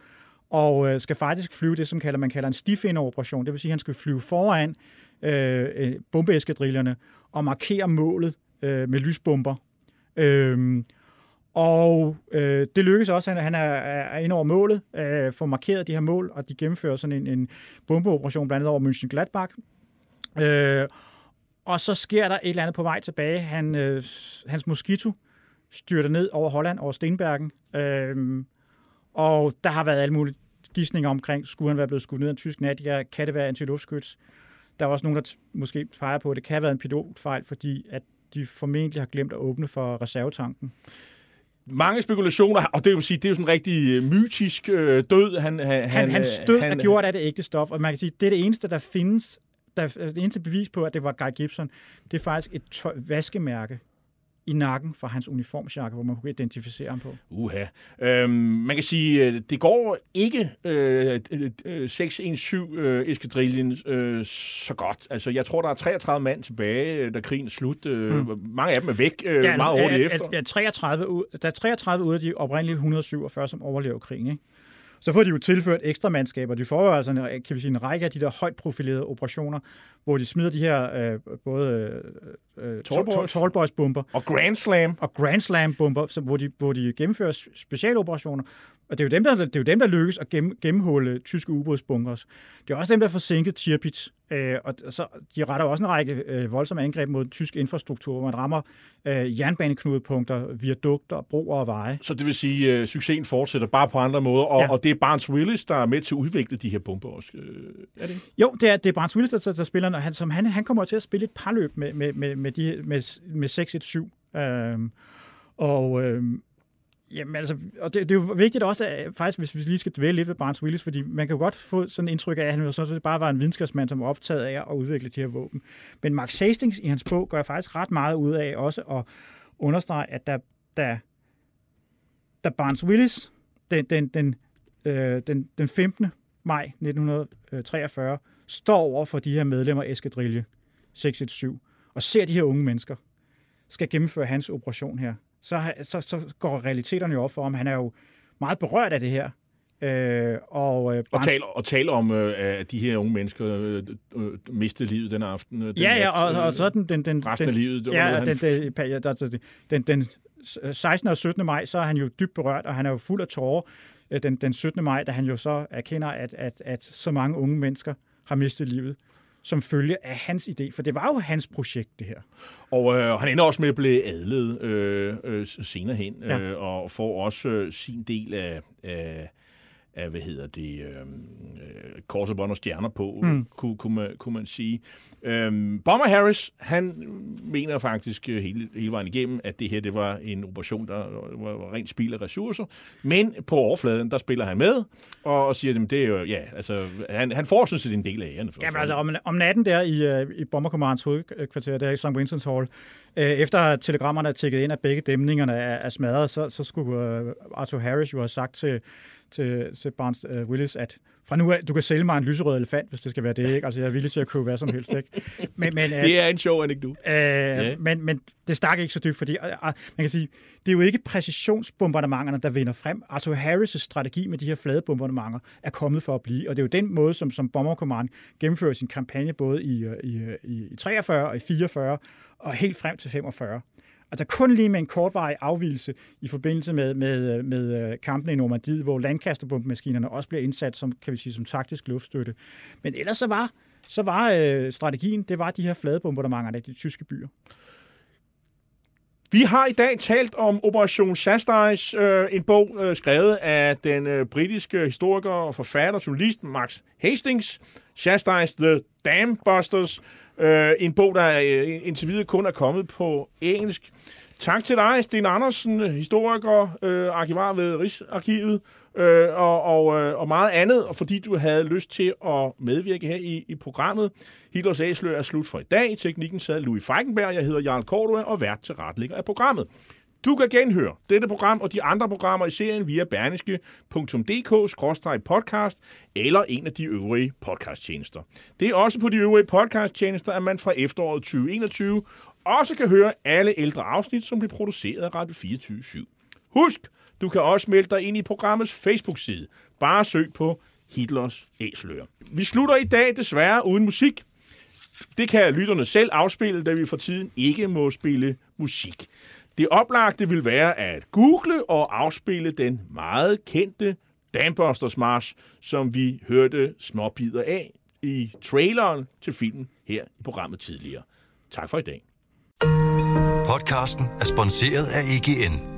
og øh, skal faktisk flyve det, som kalder, man kalder en stifinderoperation. Det vil sige, at han skal flyve foran øh, øh, bombeeskadrillerne og markere målet øh, med lysbomber. Øh, og øh, det lykkes også. Han, han er, er ind over målet, øh, får markeret de her mål, og de gennemfører sådan en, en bombeoperation blandt andet over München-Gladbach. Øh, og så sker der et eller andet på vej tilbage. Han, øh, hans mosquito styrter ned over Holland, over Stenbergen. Øh, og der har været alle mulige gidsninger omkring, skulle han være blevet skudt ned af en tysk natjæger, kan det være antiluftskyts? Der er også nogen, der måske peger på, at det kan have været en pilotfejl, fordi at de formentlig har glemt at åbne for reservetanken. Mange spekulationer, og det vil sige, det er jo sådan en rigtig øh, mytisk øh, død. Han, han, Han, hans død er gjort af det ægte stof, og man kan sige, det er det eneste, der findes, der, det eneste bevis på, at det var Guy Gibson, det er faktisk et tøj, vaskemærke i nakken fra hans uniformsjakke, hvor man kunne identificere ham på. Uha. Øhm, man kan sige, øh, det går ikke øh, øh, 617 øh, eskadrillen øh, så godt. Altså, jeg tror, der er 33 mand tilbage, øh, da krigen er slut. Øh, Mm. Mange af dem er væk øh, ja, meget hurtigt at, efter. At, at 33 ud, der er 33 ud af de oprindelige 147, som overlever krigen. Ikke? Så får de jo tilført ekstra mandskaber. De får jo altså en, kan vi sige, en række af de der højt profilerede operationer, hvor de smider de her øh, både øh, øh, Tallboys. tallboys bomber og Grand Slam og Grand Slam bomber, som, hvor, de, hvor de gennemfører specialoperationer. Og det er jo dem, der, det er jo dem, der lykkes at gem, gennemhulde tyske ubådsbunkers. Det er også dem, der får sænket Tirpitz. Øh, og så, de retter også en række øh, voldsomme angreb mod tysk infrastruktur, hvor man rammer øh, jernbaneknudepunkter, viadukter, broer og veje. Så det vil sige, at øh, succesen fortsætter bare på andre måder, og, Ja. og det er Barnes Willis, der er med til at udvikle de her bomber også. Øh, er det? Jo, det er, det er Brans Willis, der, der spiller, og han, som han, han kommer til at spille et parløb med, med, med, med, de, med, med 617. Øhm, og øhm, Jamen altså, og det, det er jo vigtigt også, at, faktisk, hvis vi lige skal dvæle lidt ved Barnes Willis, fordi man kan jo godt få sådan et indtryk af, at han jo sådan set bare var en videnskabsmand, som var optaget af at udvikle de her våben. Men Mark Hastings i hans bog gør faktisk ret meget ud af også at understrege, at der, der, der Barnes Willis den, den, den, øh, den, den 15. maj 1943 står over for de her medlemmer af Eskadrille 617 og ser de her unge mennesker, skal gennemføre hans operation her, så, så, så går realiteterne jo op for ham. Han er jo meget berørt af det her. Øh, og, øh, Og taler, og taler om, øh, at de her unge mennesker øh, øh, mistede livet den aften. øh, Den Ja, ja, og, øh, og så den, den, den, resten den, af livet. var Ja, den, den, der- den, den 16. og 17. maj, så er han jo dybt berørt, og han er jo fuld af tårer. Øh, Den, den 17. maj, da han jo så erkender, at, at, at så mange unge mennesker mistet livet som følge af hans idé, for det var jo hans projekt, det her. Og øh, han ender også med at blive adlet øh, øh, senere hen, Ja. øh, og får også øh, sin del af, af, af, hvad hedder det, øh, kors og bånd og stjerner på, Mm. kunne, kunne, man, kunne man sige. Øhm, Bomber Harris, han mener faktisk øh, hele, hele vejen igennem, at det her det var en operation, der var, var rent spild af ressourcer. Men på overfladen, der spiller han med, og, og siger, at det er jo, ja, altså, han, han får sådan set en del af æren. For, Jamen altså, om, om natten der i, øh, i Bomber Commands hovedkvarter, der i St. Vincent's Hall, efter at telegrammerne er tækket ind, at begge dæmningerne er, er smadret, så, så skulle øh, Arthur Harris jo have sagt til, til, til Barnes øh, Willis, at fra nu af, du kan sælge mig en lyserød elefant, hvis det skal være det, ikke? Altså, jeg er villig til at købe hvad som helst, ikke? Men, men, øh, det er en sjov anekdote. Øh, Ja. men, men det stak ikke så dybt, fordi uh, uh, man kan sige, det er jo ikke præcisionsbombardementerne, der vinder frem. Arthur Harris' strategi med de her flade bombardementer er kommet for at blive, og det er jo den måde, som, som Bomber Command gennemfører sin kampagne både i, uh, i, i, i 43 og i 44 og helt frem til 45. Altså kun lige med en kortvarig afvielse i forbindelse med, med, øh, med kampene i Normandiet, hvor landkasterbombemaskinerne også bliver indsat som, kan vi sige, som taktisk luftstøtte. Men ellers så var, så var øh, strategien, det var de her fladebombardementer af de tyske byer. Vi har i dag talt om Operation Chastise, øh, en bog øh, skrevet af den øh, britiske historiker og forfatter, journalist Max Hastings. Chastise The Dam Busters. Øh, en bog, der øh, indtil videre kun er kommet på engelsk. Tak til dig, Sten Andersen, historiker, øh, arkivar ved Rigsarkivet, øh, og, og, øh, og meget andet, og fordi du havde lyst til at medvirke her i, i programmet. Hitlers Æsler er slut for i dag. Teknikken sad Louis Feigenberg, jeg hedder Jarl Cordua, og vært til retlægger af programmet. Du kan genhøre dette program og de andre programmer i serien via berneske.dk-podcast eller en af de øvrige podcasttjenester. Det er også på de øvrige podcasttjenester, at man fra efteråret 2021 også kan høre alle ældre afsnit, som blev produceret af Radio 24 /7. Husk, du kan også melde dig ind i programmets Facebook-side. Bare søg på Hitlers Æsler. Vi slutter i dag desværre uden musik. Det kan lytterne selv afspille, da vi for tiden ikke må spille musik. Det oplagte vil være at google og afspille den meget kendte Dambusters March, som vi hørte småbider af i traileren til filmen her i programmet tidligere. Tak for i dag. Podcasten er sponsoreret af EGN.